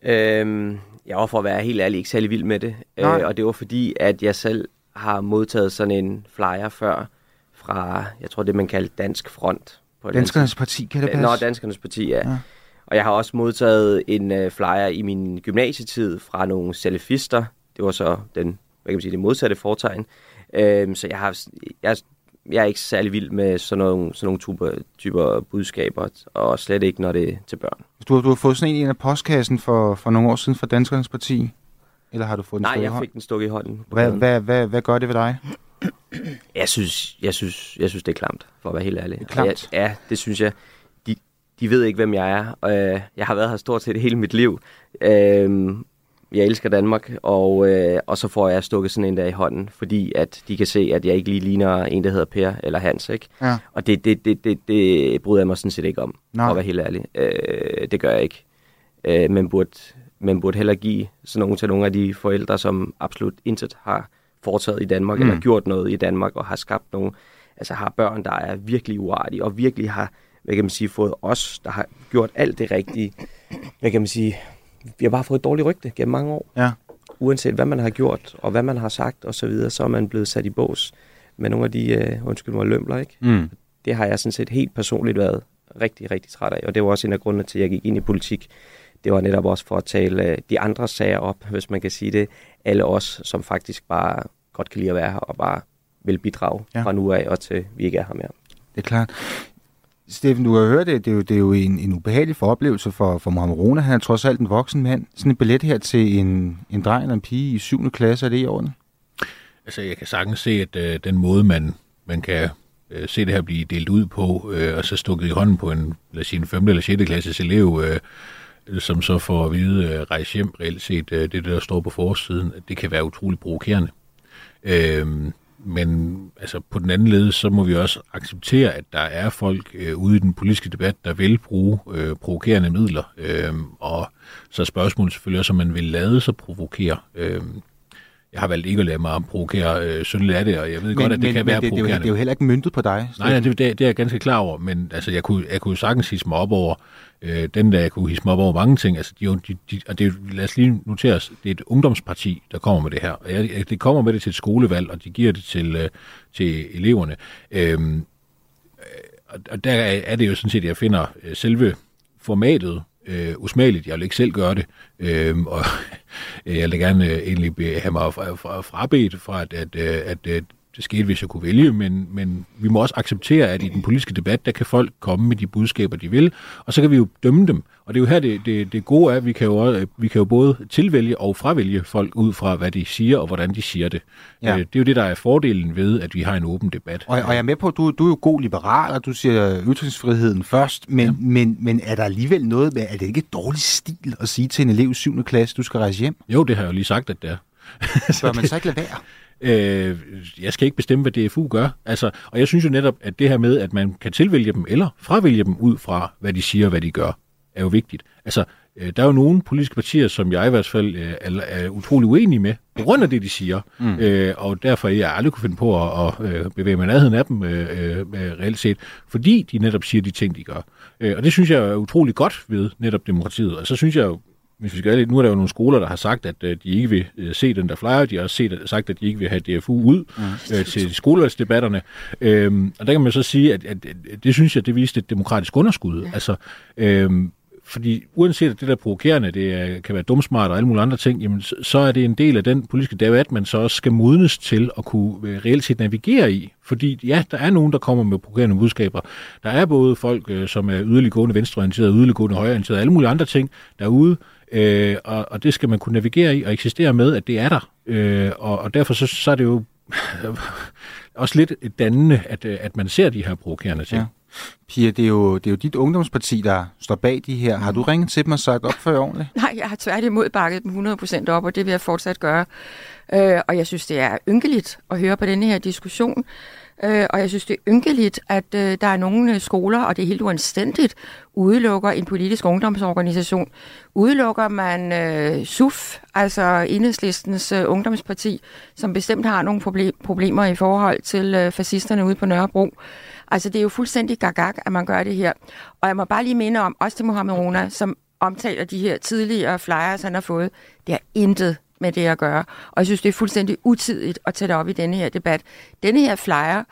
Øhm, jeg var for at være helt ærlig ikke særlig vild med det. Øh, og det var fordi, at jeg selv har modtaget sådan en flyer før fra, jeg tror det man kalder Dansk Front. På Danskernes Parti, kan det passe? Nå, Danskernes Parti, ja. Ja. Og jeg har også modtaget en øh, flyer i min gymnasietid fra nogle salafister. Det var så den, hvad kan man sige, det modsatte fortegn. Øhm, så jeg, har, jeg, jeg er ikke særlig vild med sådan nogle, sådan nogle typer, typer budskaber, og slet ikke, når det er til børn. Du, har- du har fået sådan en i en af postkassen for, for nogle år siden fra Danskernes Parti? Eller har du fået den Nej, jeg fik den stukket i hånden. Hvad, hvad, hvad, hvad gør det ved dig? Jeg synes, jeg synes, jeg synes, det er klamt, for at være helt ærlig. Det er klamt? Jeg, ja, det synes jeg. De, de ved ikke, hvem jeg er. Og, øh, jeg har været her stort set hele mit liv. Øh, jeg elsker Danmark, og, øh, og så får jeg stukket sådan en der i hånden, fordi at de kan se, at jeg ikke lige ligner en, der hedder Per eller Hans. Ikke? Ja. Og det, det, det, det, det bryder jeg mig sådan set ikke om, Nej. for at være helt ærlig. Øh, det gør jeg ikke. Øh, men burde, men burde heller give sådan nogle til nogle af de forældre, som absolut intet har foretaget i Danmark, mm. eller gjort noget i Danmark, og har skabt nogle, altså har børn, der er virkelig uartige, og virkelig har, hvad kan man sige, fået os, der har gjort alt det rigtige, hvad kan man sige, vi har bare fået et dårligt rygte gennem mange år. Ja. Uanset hvad man har gjort, og hvad man har sagt, og så videre, så er man blevet sat i bås med nogle af de, uh, undskyld mig, lømler, ikke? Mm. det har jeg sådan set helt personligt været rigtig, rigtig træt af. Og det var også en af grundene til, at jeg gik ind i politik. Det var netop også for at tale øh, de andre sager op, hvis man kan sige det. Alle os, som faktisk bare godt kan lide at være her og bare vil bidrage Ja. fra nu af og til vi ikke er her mere. Det er klart. Steffen, du har hørt det, det er jo, det er jo en, en ubehagelig foroplevelse for, for Mohammed Rona. Han er trods alt en voksen mand. Sådan en billet her til en, en dreng eller en pige i 7. klasse, er det i orden? Altså, jeg kan sagtens se, at øh, den måde, man, man kan øh, se det her blive delt ud på, øh, og så stukket i hånden på en, lad os sige, en 5. eller 6. klasses elev, øh, som så får at vide, øh, rejse hjem reelt set, øh, det der står på forsiden, det kan være utroligt provokerende. Øh, men altså, på den anden led, så må vi også acceptere, at der er folk øh, ude i den politiske debat, der vil bruge øh, provokerende midler. Øh, og så er spørgsmålet selvfølgelig også, om man vil lade sig provokere. Øh, jeg har valgt ikke at lade mig provokere øh, synligt af det, og jeg ved men, godt, at det men, kan men være det, det, er jo, provokerende. det er jo heller ikke myntet på dig. Nej, nej det, det, det er jeg ganske klar over, men altså, jeg, kunne, jeg kunne sagtens hisse mig op over øh, den der, jeg kunne hisse mig op over mange ting. Altså, de, de, de, og det, er lad os lige notere os, det er et ungdomsparti, der kommer med det her. Og jeg, jeg, det kommer med det til et skolevalg, og de giver det til, øh, til eleverne. Øhm, øh, og, og der er, det jo sådan set, at jeg finder øh, selve formatet øh, usmageligt. Jeg vil ikke selv gøre det, øhm, og [laughs] jeg vil gerne øh, egentlig be- have mig fra, fra, frabedt fra, at, at, øh, at, at det skete, hvis jeg kunne vælge, men, men vi må også acceptere, at i den politiske debat, der kan folk komme med de budskaber, de vil, og så kan vi jo dømme dem. Og det er jo her, det, det, det gode er, at vi kan, jo, også- vi kan jo både tilvælge og fravælge folk ud fra, hvad de siger, og hvordan de siger det. Ja. Øh, det er jo det, der er fordelen ved, at vi har en åben debat. Og, og jeg er med på, at du, du er jo god liberal, og du siger ytringsfriheden først, men, ja. men, men er der alligevel noget med, er det ikke et dårligt stil at sige til en elev i 7. klasse, du skal rejse hjem? Jo, det har jeg jo lige sagt, at det er. [laughs] Bør man så ikke lade være? Øh, jeg skal ikke bestemme, hvad DFU gør. Altså, og jeg synes jo netop, at det her med, at man kan tilvælge dem eller fravælge dem ud fra, hvad de siger og hvad de gør, er jo vigtigt. Altså, øh, der er jo nogle politiske partier, som jeg i hvert fald øh, er, er utrolig uenig med, på grund af det, de siger. Mm. Øh, og derfor er jeg aldrig kunne finde på at, at øh, bevæge mig nærheden af dem øh, øh, øh, reelt set, fordi de netop siger de ting, de gør. Øh, og det synes jeg er utrolig godt ved netop demokratiet. Og så synes jeg jo, hvis vi skal lidt, nu er der jo nogle skoler, der har sagt, at øh, de ikke vil øh, se den der flyer. De har også set, sagt, at de ikke vil have DFU ud mm. øh, til skolevalgsdebatterne. Øhm, og der kan man så sige, at, at, at det synes jeg, det viste et demokratisk underskud. Ja. Altså, øhm, fordi uanset at det der provokerende, det er, kan være dumsmart og alle mulige andre ting, jamen, så, er det en del af den politiske debat, man så også skal modnes til at kunne øh, reelt set navigere i. Fordi ja, der er nogen, der kommer med provokerende budskaber. Der er både folk, som er yderliggående venstreorienterede, yderliggående højreorienterede, alle mulige andre ting derude, øh, og, og det skal man kunne navigere i og eksistere med, at det er der. Øh, og, og derfor så, så er det jo [laughs] også lidt dannende, at, øh, at man ser de her provokerende ting. Ja. Pia, det er, jo, det er jo dit ungdomsparti, der står bag de her. Har du ringet til dem og sagt op for ordentligt? Nej, jeg har tværtimod bakket dem 100% op, og det vil jeg fortsat gøre. Øh, og jeg synes, det er ynkeligt at høre på denne her diskussion. Øh, og jeg synes, det er ynkeligt, at øh, der er nogle øh, skoler, og det er helt uanstændigt, udelukker en politisk ungdomsorganisation. Udelukker man øh, SUF, altså Enhedslistens øh, ungdomsparti, som bestemt har nogle proble- problemer i forhold til øh, fascisterne ude på Nørrebro. Altså, det er jo fuldstændig gagag, at man gør det her. Og jeg må bare lige minde om, også til Mohammed Rona, som omtaler de her tidligere flyers, han har fået. Det har intet med det at gøre. Og jeg synes, det er fuldstændig utidigt at tage det op i denne her debat. Denne her flyer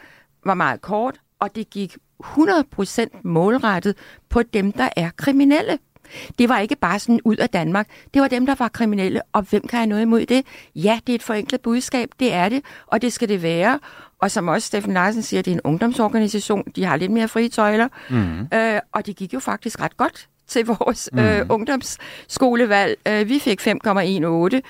var meget kort, og det gik 100% målrettet på dem, der er kriminelle. Det var ikke bare sådan ud af Danmark. Det var dem, der var kriminelle, og hvem kan have noget imod det? Ja, det er et forenklet budskab, det er det, og det skal det være. Og som også Steffen Larsen siger, det er en ungdomsorganisation, de har lidt mere frie tøjler, mm. øh, og det gik jo faktisk ret godt til vores mm. øh, ungdomsskolevalg. Øh, vi fik 5,18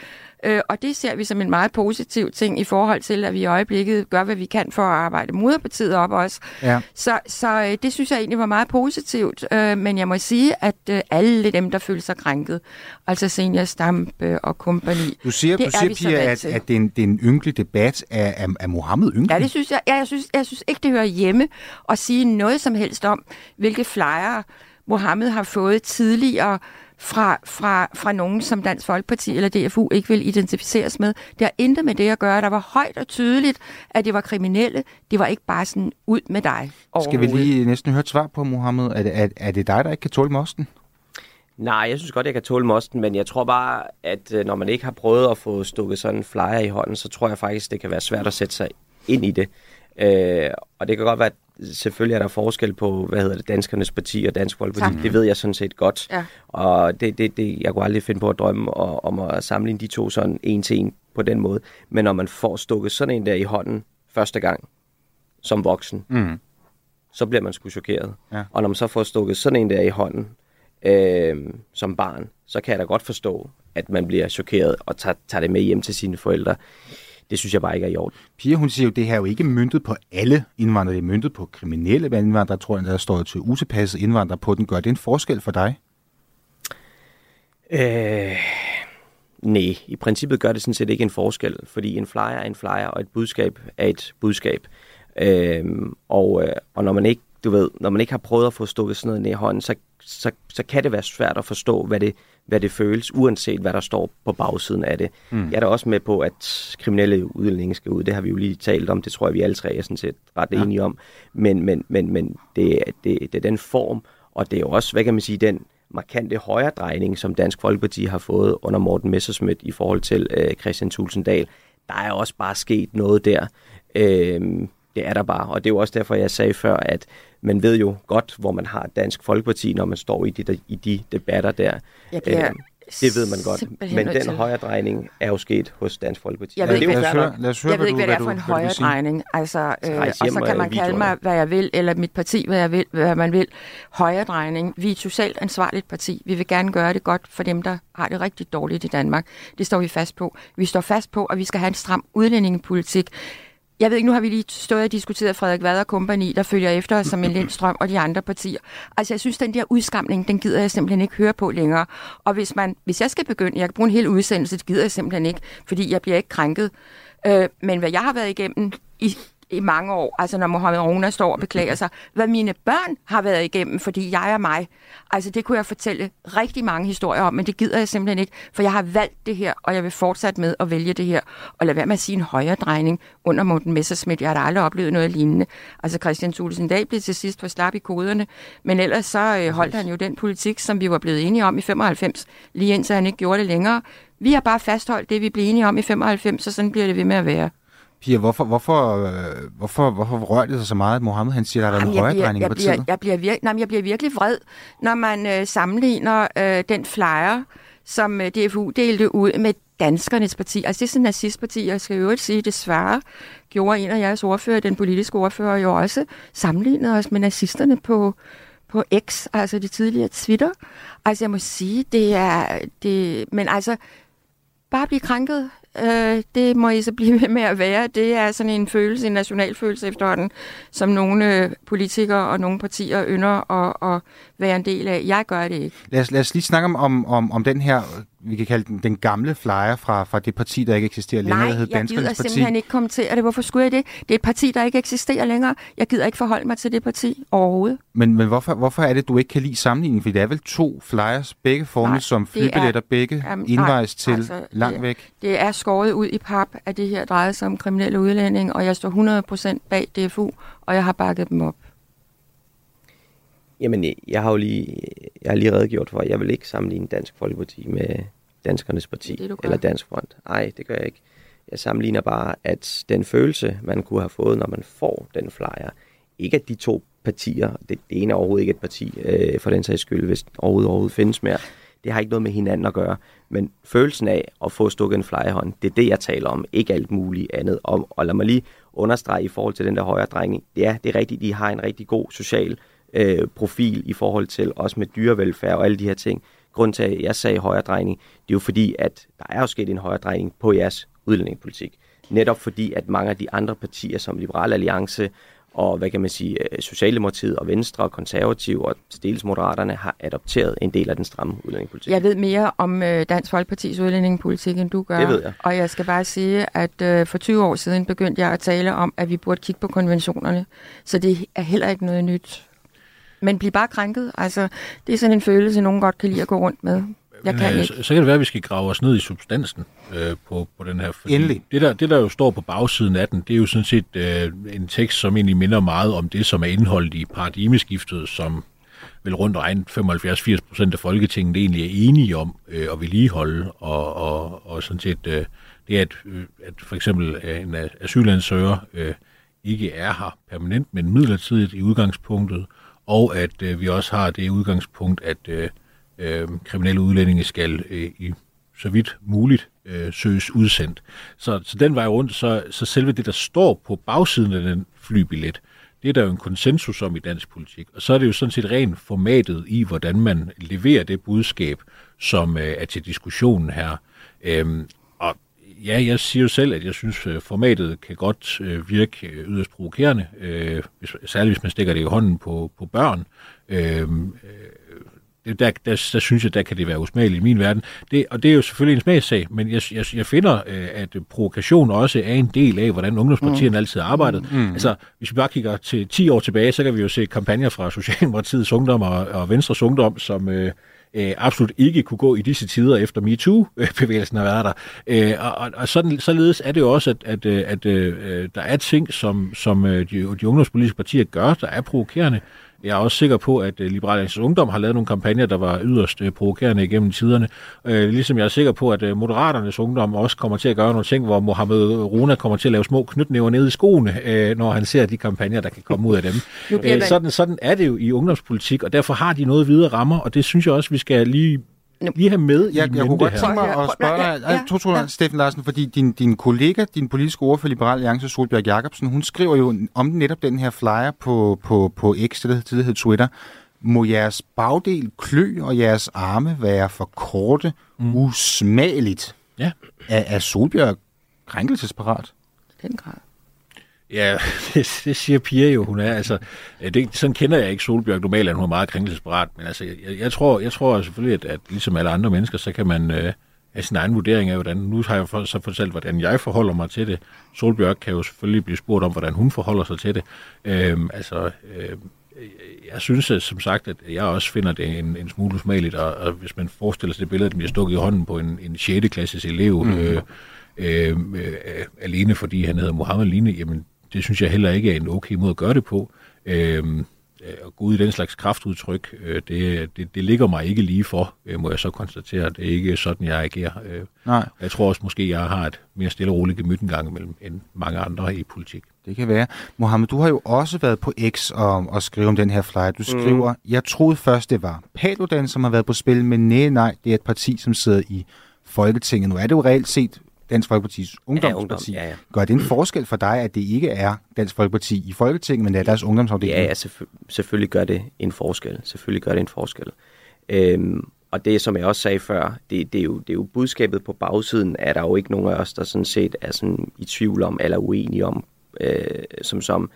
Øh, og det ser vi som en meget positiv ting i forhold til, at vi i øjeblikket gør, hvad vi kan for at arbejde moderpartiet op også. Ja. Så, så øh, det synes jeg egentlig var meget positivt. Øh, men jeg må sige, at øh, alle dem, der føler sig krænket, altså Senior Stampe og kompagni, Du siger, det du siger Pia, at, at det, er en, det er en ynkelig debat. Er, er, er Mohammed ynkelig? Ja, det synes jeg. Ja, jeg, synes, jeg synes ikke, det hører hjemme at sige noget som helst om, hvilke flyer Mohammed har fået tidligere fra, fra, fra nogen, som Dansk Folkeparti eller DFU ikke vil identificeres med. Det har intet med det at gøre. Der var højt og tydeligt, at det var kriminelle. Det var ikke bare sådan ud med dig Skal vi lige næsten høre et svar på, Mohammed? Er det, er, er det dig, der ikke kan tåle mosten? Nej, jeg synes godt, jeg kan tåle mosten, men jeg tror bare, at øh, når man ikke har prøvet at få stukket sådan en flyer i hånden, så tror jeg faktisk, det kan være svært at sætte sig ind i det. Øh, og det kan godt være, at selvfølgelig er der forskel på, hvad hedder det, Danskernes Parti og Dansk Folkeparti. Tak. Det ved jeg sådan set godt. Ja. Og det, det, det, jeg kunne aldrig finde på at drømme og, om at sammenligne de to sådan en til en på den måde. Men når man får stukket sådan en der i hånden første gang, som voksen, mm. så bliver man sgu chokeret. Ja. Og når man så får stukket sådan en der i hånden øh, som barn, så kan jeg da godt forstå, at man bliver chokeret og tager, tager det med hjem til sine forældre det synes jeg bare ikke er i orden. Pia, hun siger jo, at det her er jo ikke myndet på alle indvandrere, det er myndet på kriminelle indvandrere, tror jeg, der står til utilpasset indvandrere på den. Gør det en forskel for dig? Øh, nej, i princippet gør det sådan set ikke en forskel, fordi en flyer er en flyer, og et budskab er et budskab. Øh, og, øh, og når man ikke du ved, når man ikke har prøvet at få stukket sådan noget ned i hånden, så, så, så kan det være svært at forstå, hvad det, hvad det føles, uanset hvad der står på bagsiden af det. Mm. Jeg er da også med på, at kriminelle udlændinge skal ud. Det har vi jo lige talt om. Det tror jeg, vi alle tre er sådan set ret ja. enige om. Men, men, men, men det, det, det er den form, og det er jo også, hvad kan man sige, den markante højredrejning, som Dansk Folkeparti har fået under Morten Messerschmidt i forhold til øh, Christian Tulsendal. Der er også bare sket noget der. Øh, det er der bare, og det er jo også derfor, jeg sagde før, at man ved jo godt, hvor man har Dansk Folkeparti, når man står i de, i de debatter der. Jeg bliver øh, det ved man godt. Men den højre drejning er jo sket hos Dansk Folkeparti. Jeg ved ikke, hvad, høre, jeg ved ikke, hvad det er for en højre drejning. Altså, øh, og så kan man kalde mig, hvad jeg vil, eller mit parti, hvad, jeg vil, hvad man vil. Højre drejning. Vi er et socialt ansvarligt parti. Vi vil gerne gøre det godt for dem, der har det rigtig dårligt i Danmark. Det står vi fast på. Vi står fast på, at vi skal have en stram udlændingepolitik jeg ved ikke, nu har vi lige stået og diskuteret Frederik Vader Company, der følger efter os som en Lindstrøm og de andre partier. Altså, jeg synes, den der udskamning, den gider jeg simpelthen ikke høre på længere. Og hvis, man, hvis jeg skal begynde, jeg kan bruge en hel udsendelse, det gider jeg simpelthen ikke, fordi jeg bliver ikke krænket. Øh, men hvad jeg har været igennem i, i mange år, altså når Mohammed Rona står og beklager sig, hvad mine børn har været igennem, fordi jeg er mig. Altså det kunne jeg fortælle rigtig mange historier om, men det gider jeg simpelthen ikke, for jeg har valgt det her, og jeg vil fortsætte med at vælge det her, og lade være med at sige en højere drejning under Morten Messersmith. Jeg har da aldrig oplevet noget lignende. Altså Christian Thulesen Dahl blev til sidst for slap i koderne, men ellers så øh, holdt han jo den politik, som vi var blevet enige om i 95, lige indtil han ikke gjorde det længere. Vi har bare fastholdt det, vi blev enige om i 95, så sådan bliver det ved med at være. Pia, hvorfor, hvorfor, øh, hvorfor, hvorfor rører det sig så meget, at Mohammed han siger, at der været en højredrejning på tiden? jeg, bliver virke, nej, jeg bliver virkelig vred, når man øh, sammenligner øh, den flyer, som øh, DFU delte ud med Danskernes Parti. Altså det er sådan nazistparti, jeg skal øvrigt sige, desværre gjorde en af jeres ordfører, den politiske ordfører, jo også sammenlignet os med nazisterne på, på X, altså det tidligere Twitter. Altså jeg må sige, det er, det, men altså, bare blive krænket, øh, det må I så blive [laughs] ved med at være. Det er sådan en følelse, en nationalfølelse efterhånden, som nogle øh, politikere og nogle partier ynder at, at være en del af. Jeg gør det ikke. Lad os, lad os lige snakke om, om, om, om den her, vi kan kalde den, den gamle flyer fra, fra det parti, der ikke eksisterer længere, Nej, der hedder jeg gider Danskernes Parti. simpelthen ikke kommentere det. Hvorfor skulle jeg det? Det er et parti, der ikke eksisterer længere. Jeg gider ikke forholde mig til det parti overhovedet. Men, men hvorfor, hvorfor er det, du ikke kan lide sammenligningen? For det er vel to flyers, begge formet Nej, som er- flybilletter, begge Jamen, indvejs nej, til altså, langt det- væk. Det er skåret ud i pap, at det her drejer sig om kriminelle udlændinge, og jeg står 100% bag DFU, og jeg har bakket dem op. Jamen, jeg har jo lige, jeg har lige redegjort for, at jeg vil ikke sammenligne Dansk Folkeparti med Danskernes Parti Det er eller Dansk Front. Nej, det gør jeg ikke. Jeg sammenligner bare, at den følelse, man kunne have fået, når man får den flyer, ikke at de to partier, det, det ene er overhovedet ikke et parti, øh, for den sags skyld, hvis overhovedet, overhovedet findes mere, det har ikke noget med hinanden at gøre. Men følelsen af at få stukket en flyer i hånden, det er det, jeg taler om, ikke alt muligt andet. Og, og lad mig lige understrege i forhold til den der højre. Det er, det er rigtigt, de har en rigtig god social øh, profil i forhold til også med dyrevelfærd og alle de her ting. Grunden til, at jeg sagde højre drejning, det er jo fordi, at der er jo sket en højre drejning på jeres udlændingepolitik. Netop fordi, at mange af de andre partier, som Liberal Alliance og hvad kan man sige, øh, Socialdemokratiet og Venstre og Konservative og dels Moderaterne har adopteret en del af den stramme udlændingepolitik. Jeg ved mere om øh, Dansk Folkepartis udlændingepolitik, end du gør. Det ved jeg. Og jeg skal bare sige, at øh, for 20 år siden begyndte jeg at tale om, at vi burde kigge på konventionerne. Så det er heller ikke noget nyt. Men bliv bare krænket. Altså, det er sådan en følelse, nogen godt kan lide at gå rundt med. Jeg Men, kan øh, ikke. Så, så kan det være, at vi skal grave os ned i substansen øh, på, på den her. Fordi Endelig. Det der, det, der jo står på bagsiden af den, det er jo sådan set øh, en tekst, som egentlig minder meget om det, som er indholdet i paradigmeskiftet, som vel rundt regnet 75-80 procent af Folketinget egentlig er enige om øh, at vedligeholde, og, og, og sådan set øh, det, at, øh, at for eksempel øh, en asylansøger øh, ikke er her permanent, men midlertidigt i udgangspunktet, og at øh, vi også har det udgangspunkt, at øh, øh, kriminelle udlændinge skal øh, i så vidt muligt øh, søges udsendt. Så, så den vej rundt, så, så selve det, der står på bagsiden af den flybillet, det er der jo en konsensus om i dansk politik. Og så er det jo sådan set rent formatet i, hvordan man leverer det budskab, som øh, er til diskussionen her. Øhm, ja, jeg siger jo selv, at jeg synes, øh, formatet kan godt øh, virke øh, yderst provokerende, øh, hvis, særligt hvis man stikker det i hånden på, på børn. Øhm, øh, det- der, der, der synes jeg, der kan det være usmageligt i min verden. Det, og det er jo selvfølgelig en smagssag, men jeg, jeg, jeg finder, øh, at provokation også er en del af, hvordan ungdomspartierne mm. altid har arbejdet. Mm. Altså, hvis vi bare kigger til 10 år tilbage, så kan vi jo se kampagner fra Socialdemokratiets Ungdom og, og Venstres Ungdom, som øh, øh, absolut ikke kunne gå i disse tider efter MeToo-bevægelsen har været der. Øh, og, og, og sådan, således er det jo også, at, at, at, at øh, der er ting, som, som øh, de, de ungdomspolitiske partier gør, der er provokerende. Jeg er også sikker på, at øh, Liberal Alliances Ungdom har lavet nogle kampagner, der var yderst øh, provokerende igennem tiderne. Øh, ligesom jeg er sikker på, at Moderaternes Ungdom også kommer til at gøre nogle ting, hvor Mohammed Rona kommer til at lave små knytnæver nede i skoene, når han ser de kampagner, der kan komme ud af dem. [laughs] Sådan, sådan er det jo i ungdomspolitik, og derfor har de noget videre rammer, og det synes jeg også, vi skal lige, lige have med i Jeg, jeg kunne godt tænke mig at spørge dig, ja, ja, ja. Steffen Larsen, fordi din, din kollega, din politiske ordfører, Liberal Alliance, Solbjerg Jacobsen, hun skriver jo om netop den her flyer på, på, på X, det der tidligere hed Twitter. Må jeres bagdel klø og jeres arme være for korte, mm. usmageligt? Ja. Er, er Solbjerg krænkelsesparat? Den grad. Ja, [laughs] det, det siger Pia jo, hun er. Altså, øh, det, sådan kender jeg ikke Solbjørg normalt, at hun er meget krænkelsesparat, men altså, jeg, jeg, tror, jeg tror selvfølgelig, at, at ligesom alle andre mennesker, så kan man, øh, have sin egen vurdering af, hvordan, nu har jeg for, så fortalt, hvordan jeg forholder mig til det. Solbjørk kan jo selvfølgelig blive spurgt om, hvordan hun forholder sig til det. Øhm, altså, øh, jeg synes at, som sagt, at jeg også finder det en, en smule usmageligt, og, og hvis man forestiller sig det billede, at den bliver stukket i hånden på en, en 6. klasses elev, mm. øh, øh, øh, alene fordi han hedder Mohammed Line, jamen det synes jeg heller ikke er en okay måde at gøre det på. Øh, at gå ud i den slags kraftudtryk, øh, det, det, det ligger mig ikke lige for, øh, må jeg så konstatere. Det er ikke sådan, jeg agerer. Øh. Nej. Jeg tror også måske, jeg har et mere stille og roligt gemyt en gang imellem end mange andre i politik. Det kan være. Mohammed, du har jo også været på X og, og skrive om den her flyer. Du skriver, mm. jeg troede først, det var Paludan, som har været på spil, men nej, nej, det er et parti, som sidder i Folketinget. Nu er det jo reelt set Dansk Folkepartis ungdomsparti. Ja, ungdom, ja, ja. Gør det en forskel for dig, at det ikke er Dansk Folkeparti i Folketinget, men det er deres ungdomsafdeling? Ja, ja selvfø- selvfølgelig gør det en forskel. Selvfølgelig gør det en forskel. Øhm, og det, som jeg også sagde før, det, det, er jo, det er jo budskabet på bagsiden, er der jo ikke nogen af os, der sådan set er sådan i tvivl om, eller uenige om, øh, som som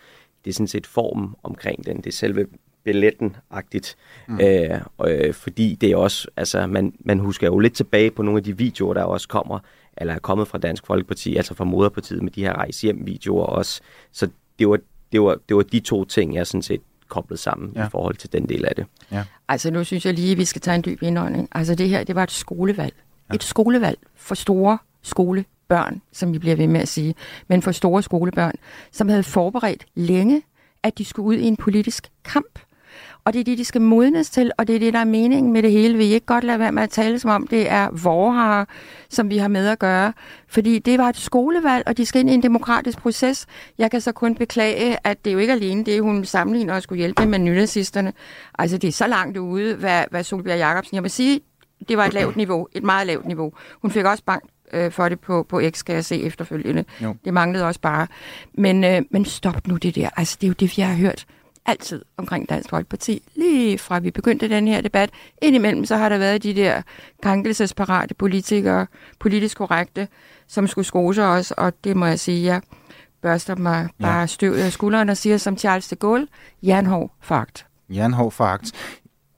det er sådan set form omkring den. Det er selve billetten-agtigt. Mm. Øh, øh, fordi det er også, altså man, man husker jo lidt tilbage på nogle af de videoer, der også kommer eller er kommet fra Dansk Folkeparti, altså fra moderpartiet med de her rejse hjem videoer også. Så det var, det var, det var de to ting, jeg sådan set koblet sammen ja. i forhold til den del af det. Ja. Altså nu synes jeg lige, at vi skal tage en dyb indånding. Altså det her, det var et skolevalg. Ja. Et skolevalg for store skolebørn, som vi bliver ved med at sige, men for store skolebørn, som havde forberedt længe, at de skulle ud i en politisk kamp. Og det er det, de skal modnes til, og det er det, der er meningen med det hele. Vi ikke godt lade være med at tale som om, det er vorhar, som vi har med at gøre. Fordi det var et skolevalg, og de skal ind i en demokratisk proces. Jeg kan så kun beklage, at det er jo ikke alene det, hun sammenligner og skulle hjælpe med nynazisterne. Altså, det er så langt ude, hvad, hvad Solbjerg Jacobsen... Jeg vil sige, det var et lavt niveau, et meget lavt niveau. Hun fik også bank øh, for det på, på X, kan jeg se efterfølgende. Jo. Det manglede også bare. Men, øh, men stop nu det der. Altså, det er jo det, vi har hørt altid omkring Dansk Folkeparti. Lige fra vi begyndte den her debat. Indimellem så har der været de der krænkelsesparate politikere, politisk korrekte, som skulle skose os, og det må jeg sige, jeg børster mig bare ja. støvet af skulderen og siger som Charles de Gaulle, jernhård fagt. Jernhård fagt.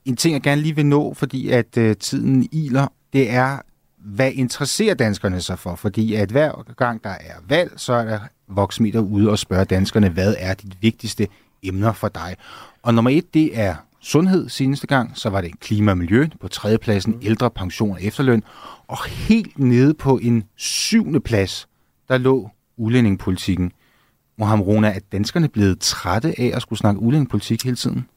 En ting, jeg gerne lige vil nå, fordi at uh, tiden iler, det er, hvad interesserer danskerne sig for? Fordi at hver gang der er valg, så er der voksmeter ude og spørger danskerne, hvad er dit vigtigste emner for dig. Og nummer et, det er sundhed seneste gang, så var det klima og miljø på tredjepladsen, mm. ældre, pension og efterløn. Og helt nede på en syvende plads, der lå udlændingepolitikken. Mohamed Rona, er danskerne blevet trætte af at skulle snakke udlændingepolitik hele tiden?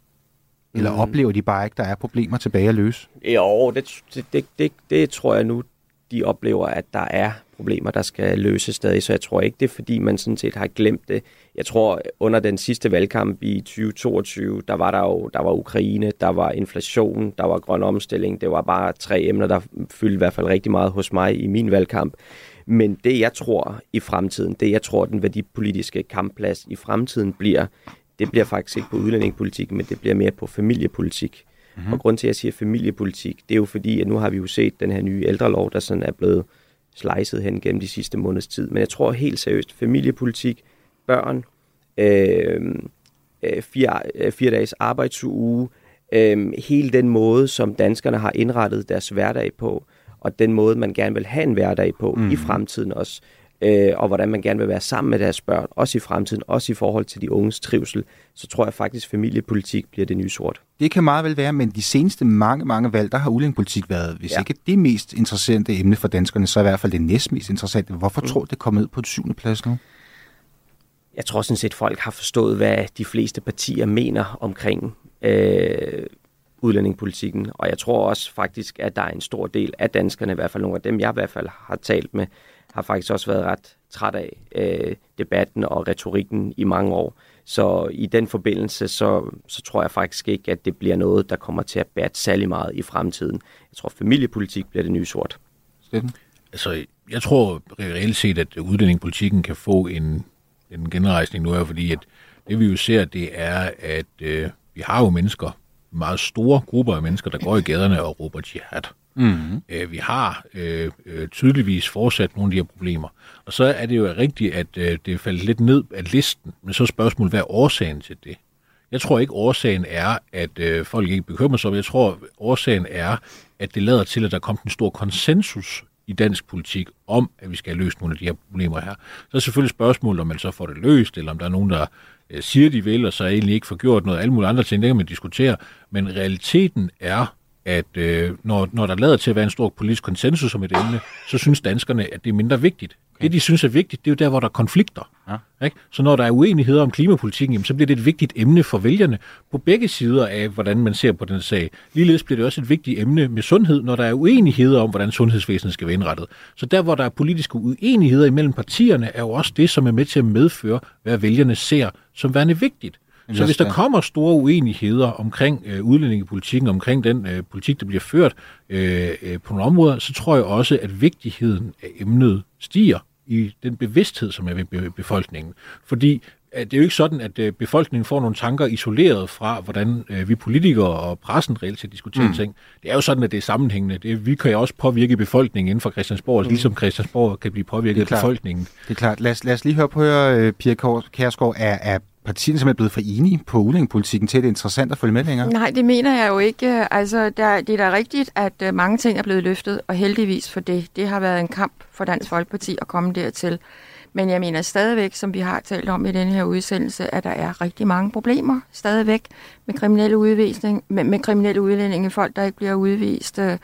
Eller mm. oplever de bare ikke, der er problemer tilbage at løse? Jo, det, det, det, det, det tror jeg nu, de oplever, at der er problemer, der skal løses stadig, så jeg tror ikke, det er fordi, man sådan set har glemt det. Jeg tror, under den sidste valgkamp i 2022, der var der jo der var Ukraine, der var inflation, der var grøn omstilling. Det var bare tre emner, der fyldte i hvert fald rigtig meget hos mig i min valgkamp. Men det, jeg tror i fremtiden, det, jeg tror, den værdipolitiske kampplads i fremtiden bliver, det bliver faktisk ikke på udlændingepolitik, men det bliver mere på familiepolitik. Mm-hmm. Og grund til, at jeg siger familiepolitik, det er jo fordi, at nu har vi jo set den her nye ældrelov, der sådan er blevet slicet hen gennem de sidste måneds tid. Men jeg tror helt seriøst, familiepolitik, børn, øh, øh, fire, øh, fire dages arbejdsuge, øh, hele den måde, som danskerne har indrettet deres hverdag på, og den måde, man gerne vil have en hverdag på mm. i fremtiden også, øh, og hvordan man gerne vil være sammen med deres børn, også i fremtiden, også i forhold til de unges trivsel, så tror jeg faktisk, at familiepolitik bliver det nye sort. Det kan meget vel være, men de seneste mange, mange valg, der har udlændingepolitik været, hvis ja. ikke det mest interessante emne for danskerne, så i hvert fald det næstmest interessante. Hvorfor mm. tror du, det kommer ud på et syvende plads nu? Jeg tror sådan set, folk har forstået, hvad de fleste partier mener omkring øh, udlændingepolitikken. Og jeg tror også faktisk, at der er en stor del af danskerne, i hvert fald nogle af dem, jeg i hvert fald har talt med, har faktisk også været ret træt af øh, debatten og retorikken i mange år. Så i den forbindelse, så, så tror jeg faktisk ikke, at det bliver noget, der kommer til at bære særlig meget i fremtiden. Jeg tror, familiepolitik bliver det nye sort. Steffen? Altså, jeg tror reelt set, at udlændingepolitikken kan få en, en genrejsning nu, er fordi at det vi jo ser, det er, at øh, vi har jo mennesker, meget store grupper af mennesker, der går i gaderne og råber jihad. Mm-hmm. Øh, vi har øh, øh, tydeligvis fortsat nogle af de her problemer. Og så er det jo rigtigt, at øh, det er faldet lidt ned af listen, men så er spørgsmålet, hvad er årsagen til det? Jeg tror ikke, årsagen er, at øh, folk ikke bekymrer sig, jeg tror, årsagen er, at det lader til, at der kom en stor konsensus i dansk politik om, at vi skal have løst nogle af de her problemer her. Så er selvfølgelig spørgsmålet, om man så får det løst, eller om der er nogen, der Øh, siger, de vil, og så egentlig ikke får gjort noget. Alle mulige andre ting, det kan man diskutere. Men realiteten er, at øh, når, når der lader til at være en stor politisk konsensus om et emne, så synes danskerne, at det er mindre vigtigt. Okay. Det, de synes er vigtigt, det er jo der, hvor der er konflikter. Ja. Ikke? Så når der er uenigheder om klimapolitikken, jamen, så bliver det et vigtigt emne for vælgerne på begge sider af, hvordan man ser på den sag. Ligeledes bliver det også et vigtigt emne med sundhed, når der er uenigheder om, hvordan sundhedsvæsenet skal være indrettet. Så der, hvor der er politiske uenigheder imellem partierne, er jo også det, som er med til at medføre, hvad vælgerne ser som værende vigtigt. Så hvis der kommer store uenigheder omkring øh, udlændingepolitikken, omkring den øh, politik, der bliver ført øh, øh, på nogle områder, så tror jeg også, at vigtigheden af emnet stiger i den bevidsthed, som er ved befolkningen. Fordi det er jo ikke sådan, at øh, befolkningen får nogle tanker isoleret fra, hvordan øh, vi politikere og pressen reelt set diskuterer mm. ting. Det er jo sådan, at det er sammenhængende. Det, vi kan jo også påvirke befolkningen inden for Christiansborg, mm. ligesom Christiansborg kan blive påvirket af befolkningen. Det er klart. Lad os, lad os lige høre på, høre, Pia Kærsgaard, er, er partierne simpelthen blevet for enige på udlændingepolitikken til, at det er interessant at følge med længere? Nej, det mener jeg jo ikke. Altså, der, det er da rigtigt, at øh, mange ting er blevet løftet, og heldigvis for det. Det har været en kamp for Dansk Folkeparti at komme dertil. Men jeg mener stadigvæk, som vi har talt om i den her udsendelse, at der er rigtig mange problemer stadigvæk med kriminelle udvisning, med, med kriminelle udlændinge, folk, der ikke bliver udvist. Øh,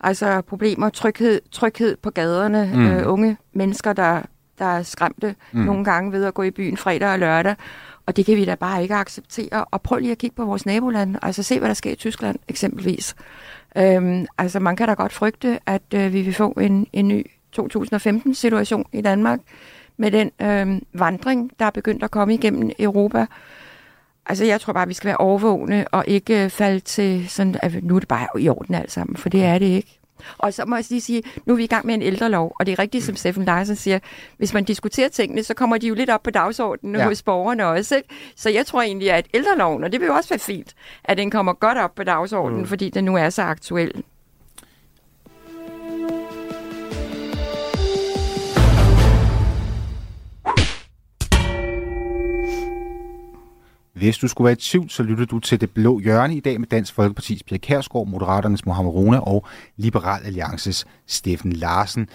altså problemer, tryghed, tryghed på gaderne, mm. øh, unge mennesker, der, der er skræmte mm. nogle gange ved at gå i byen fredag og lørdag. Og det kan vi da bare ikke acceptere. Og prøv lige at kigge på vores nabolande. Altså se, hvad der sker i Tyskland eksempelvis. Øhm, altså man kan da godt frygte, at øh, vi vil få en, en ny 2015-situation i Danmark med den øh, vandring, der er begyndt at komme igennem Europa. Altså jeg tror bare, vi skal være overvågne og ikke øh, falde til sådan, at nu er det bare i orden alt sammen, for det er det ikke. Og så må jeg lige sige, nu er vi i gang med en ældrelov, og det er rigtigt, som Steffen Larsen siger, hvis man diskuterer tingene, så kommer de jo lidt op på dagsordenen ja. hos borgerne også. Ikke? Så jeg tror egentlig, at ældreloven, og det vil jo også være fint, at den kommer godt op på dagsordenen, mm. fordi den nu er så aktuel. Hvis du skulle være i tvivl, så lytter du til Det Blå Hjørne i dag med Dansk Folkeparti's Pia Kærsgaard, Moderaternes Mohamed Rona og Liberal Alliances Steffen Larsen.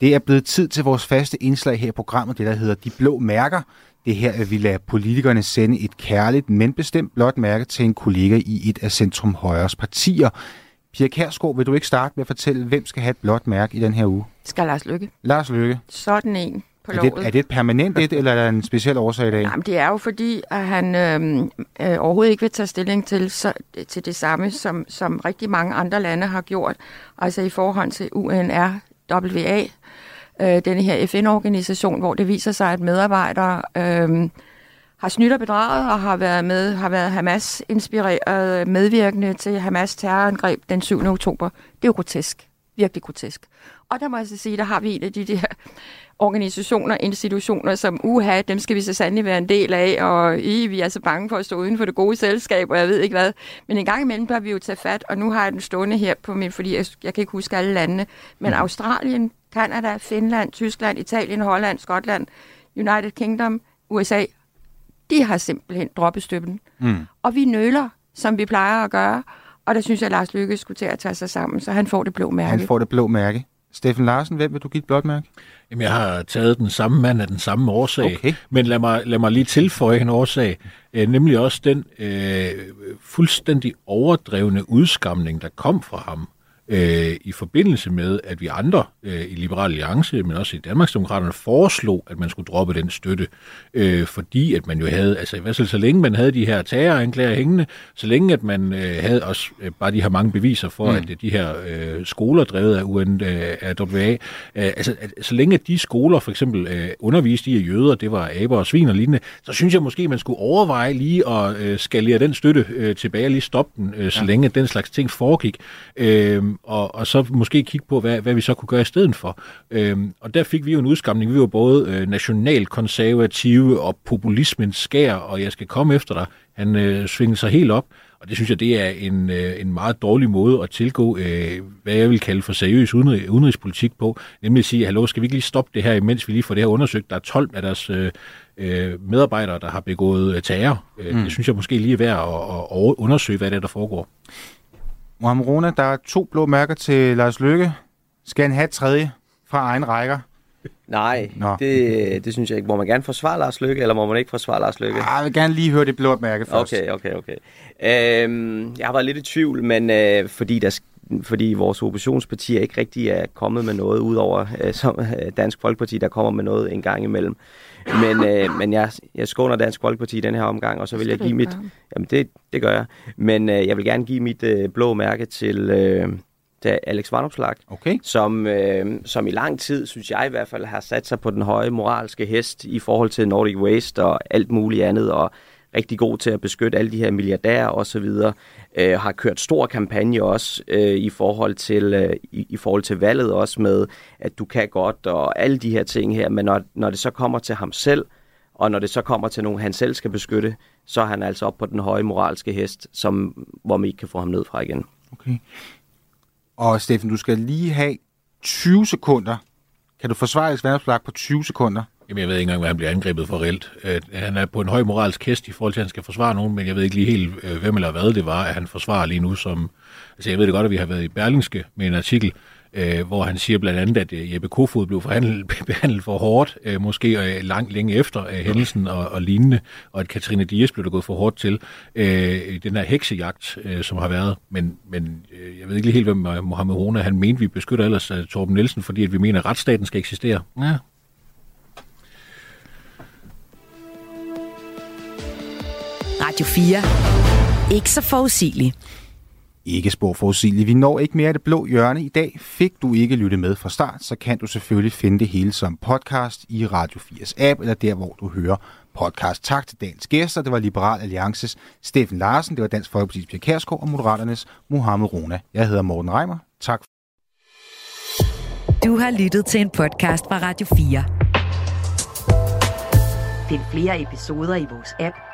Det er blevet tid til vores faste indslag her i programmet, det der hedder De Blå Mærker. Det her, at vi lader politikerne sende et kærligt, men bestemt blåt mærke til en kollega i et af Centrum Højres partier. Pia Kærsgaard, vil du ikke starte med at fortælle, hvem skal have et blåt mærke i den her uge? Skal Lars Lykke. Lars Lykke. Sådan en på er det, Er det et permanent et, eller er der en speciel årsag i dag? Jamen, det er jo fordi, at han øh, øh, overhovedet ikke vil tage stilling til, så, til det samme, som, som rigtig mange andre lande har gjort. Altså i forhold til UNRWA, øh, denne her FN-organisation, hvor det viser sig, at medarbejdere øh, har snydt og bedraget og har været med, har været Hamas-inspireret medvirkende til Hamas terrorangreb den 7. oktober. Det er jo grotesk. Virkelig grotesk. Og der må jeg så sige, der har vi en af de der organisationer, institutioner, som uha, dem skal vi så sandelig være en del af, og I, vi er så bange for at stå uden for det gode selskab, og jeg ved ikke hvad. Men en gang imellem bør vi jo tage fat, og nu har jeg den stående her på min, fordi jeg, jeg kan ikke huske alle landene, men mm. Australien, Kanada, Finland, Tyskland, Italien, Holland, Skotland, United Kingdom, USA, de har simpelthen droppet støben. Mm. Og vi nøler, som vi plejer at gøre, og der synes jeg, at Lars Lykke skulle til at tage sig sammen, så han får det blå mærke. Han får det blå mærke. Steffen Larsen, hvem vil du give et blåt mærke? Jamen, jeg har taget den samme mand af den samme årsag, okay. men lad mig, lad mig lige tilføje en årsag, øh, nemlig også den øh, fuldstændig overdrevne udskamning, der kom fra ham øh, i forbindelse med, at vi andre øh, i Liberal Alliance, men også i Danmarksdemokraterne, foreslog, at man skulle droppe den støtte, øh, fordi at man jo havde, altså i hvert fald så længe man havde de her terroranklager hængende, så længe at man øh, havde også øh, bare de her mange beviser for, mm. at de her øh, skoler drevet af UNRWA, øh, altså at, så længe at de skoler for eksempel øh, underviste i, at jøder, det var aber og svin og lignende, så synes jeg måske, man skulle overveje lige at øh, skalere den støtte øh, tilbage og lige stoppe den, øh, så ja. længe den slags ting foregik. Øh, og, og så måske kigge på, hvad, hvad vi så kunne gøre i stedet for. Øhm, og der fik vi jo en udskamning. Vi var både øh, nationalkonservative og populismens skær, og jeg skal komme efter dig. Han øh, svingede sig helt op, og det synes jeg, det er en, øh, en meget dårlig måde at tilgå, øh, hvad jeg vil kalde for seriøs udenrigs, udenrigspolitik på. Nemlig at sige, hallo, skal vi ikke lige stoppe det her, imens vi lige får det her undersøgt? Der er 12 af deres øh, øh, medarbejdere, der har begået øh, terror. Øh, mm. Det synes jeg måske lige er værd at, at undersøge, hvad det er, der foregår. Mohamed Rona, der er to blå mærker til Lars Løkke. Skal han have tredje? fra egen rækker? Nej, Nå. det, det synes jeg ikke. Må man gerne forsvare Lars Lykke, eller må man ikke forsvare Lars Lykke? Ah, Jeg vil gerne lige høre det blå mærke først. Okay, okay, okay. Øhm, jeg været lidt i tvivl, men øh, fordi, der, fordi vores oppositionspartier ikke rigtig er kommet med noget, udover øh, som øh, Dansk Folkeparti, der kommer med noget en gang imellem. Men, øh, men jeg, jeg skåner Dansk Folkeparti i den her omgang, og så vil jeg give mit... Jamen, det, det gør jeg. Men øh, jeg vil gerne give mit øh, blå mærke til, øh, til Alex Vanopslag, Okay. som, øh, som i lang tid, synes jeg i hvert fald, har sat sig på den høje moralske hest i forhold til Nordic Waste og alt muligt andet, og rigtig god til at beskytte alle de her milliardærer osv., øh, har kørt stor kampagne også øh, i, forhold til, øh, i, i forhold til valget også med, at du kan godt og alle de her ting her, men når, når det så kommer til ham selv, og når det så kommer til nogen, han selv skal beskytte, så er han altså op på den høje moralske hest, som, hvor man ikke kan få ham ned fra igen. okay. Og Steffen, du skal lige have 20 sekunder. Kan du forsvare et Vanopslag på 20 sekunder? Jamen, jeg ved ikke engang, hvad han bliver angrebet for reelt. Øh, han er på en høj moralsk hest i forhold til, at han skal forsvare nogen, men jeg ved ikke lige helt, øh, hvem eller hvad det var, at han forsvarer lige nu som... Altså, jeg ved det godt, at vi har været i Berlingske med en artikel, øh, hvor han siger blandt andet, at øh, Jeppe Kofod blev forhandlet, [laughs] behandlet for hårdt, øh, måske øh, langt længe efter øh, hændelsen og, og lignende, og at Katrine Dias blev der gået for hårdt til øh, i den her heksejagt, øh, som har været. Men, men øh, jeg ved ikke lige helt, hvem Mohammed Rona, han mente, vi beskytter ellers øh, Torben Nielsen, fordi at vi mener, at retsstaten skal eksistere. Ja, Radio 4. Ikke så forudsigelig. Ikke spor forudsigeligt. Vi når ikke mere af det blå hjørne i dag. Fik du ikke lyttet med fra start, så kan du selvfølgelig finde det hele som podcast i Radio 4's app, eller der, hvor du hører podcast. Tak til dagens gæster. Det var Liberal Alliances Steffen Larsen, det var Dansk Folkeparti's Pia Kærsgaard og Moderaternes Mohammed Rona. Jeg hedder Morten Reimer. Tak. Du har lyttet til en podcast fra Radio 4. Find flere episoder i vores app,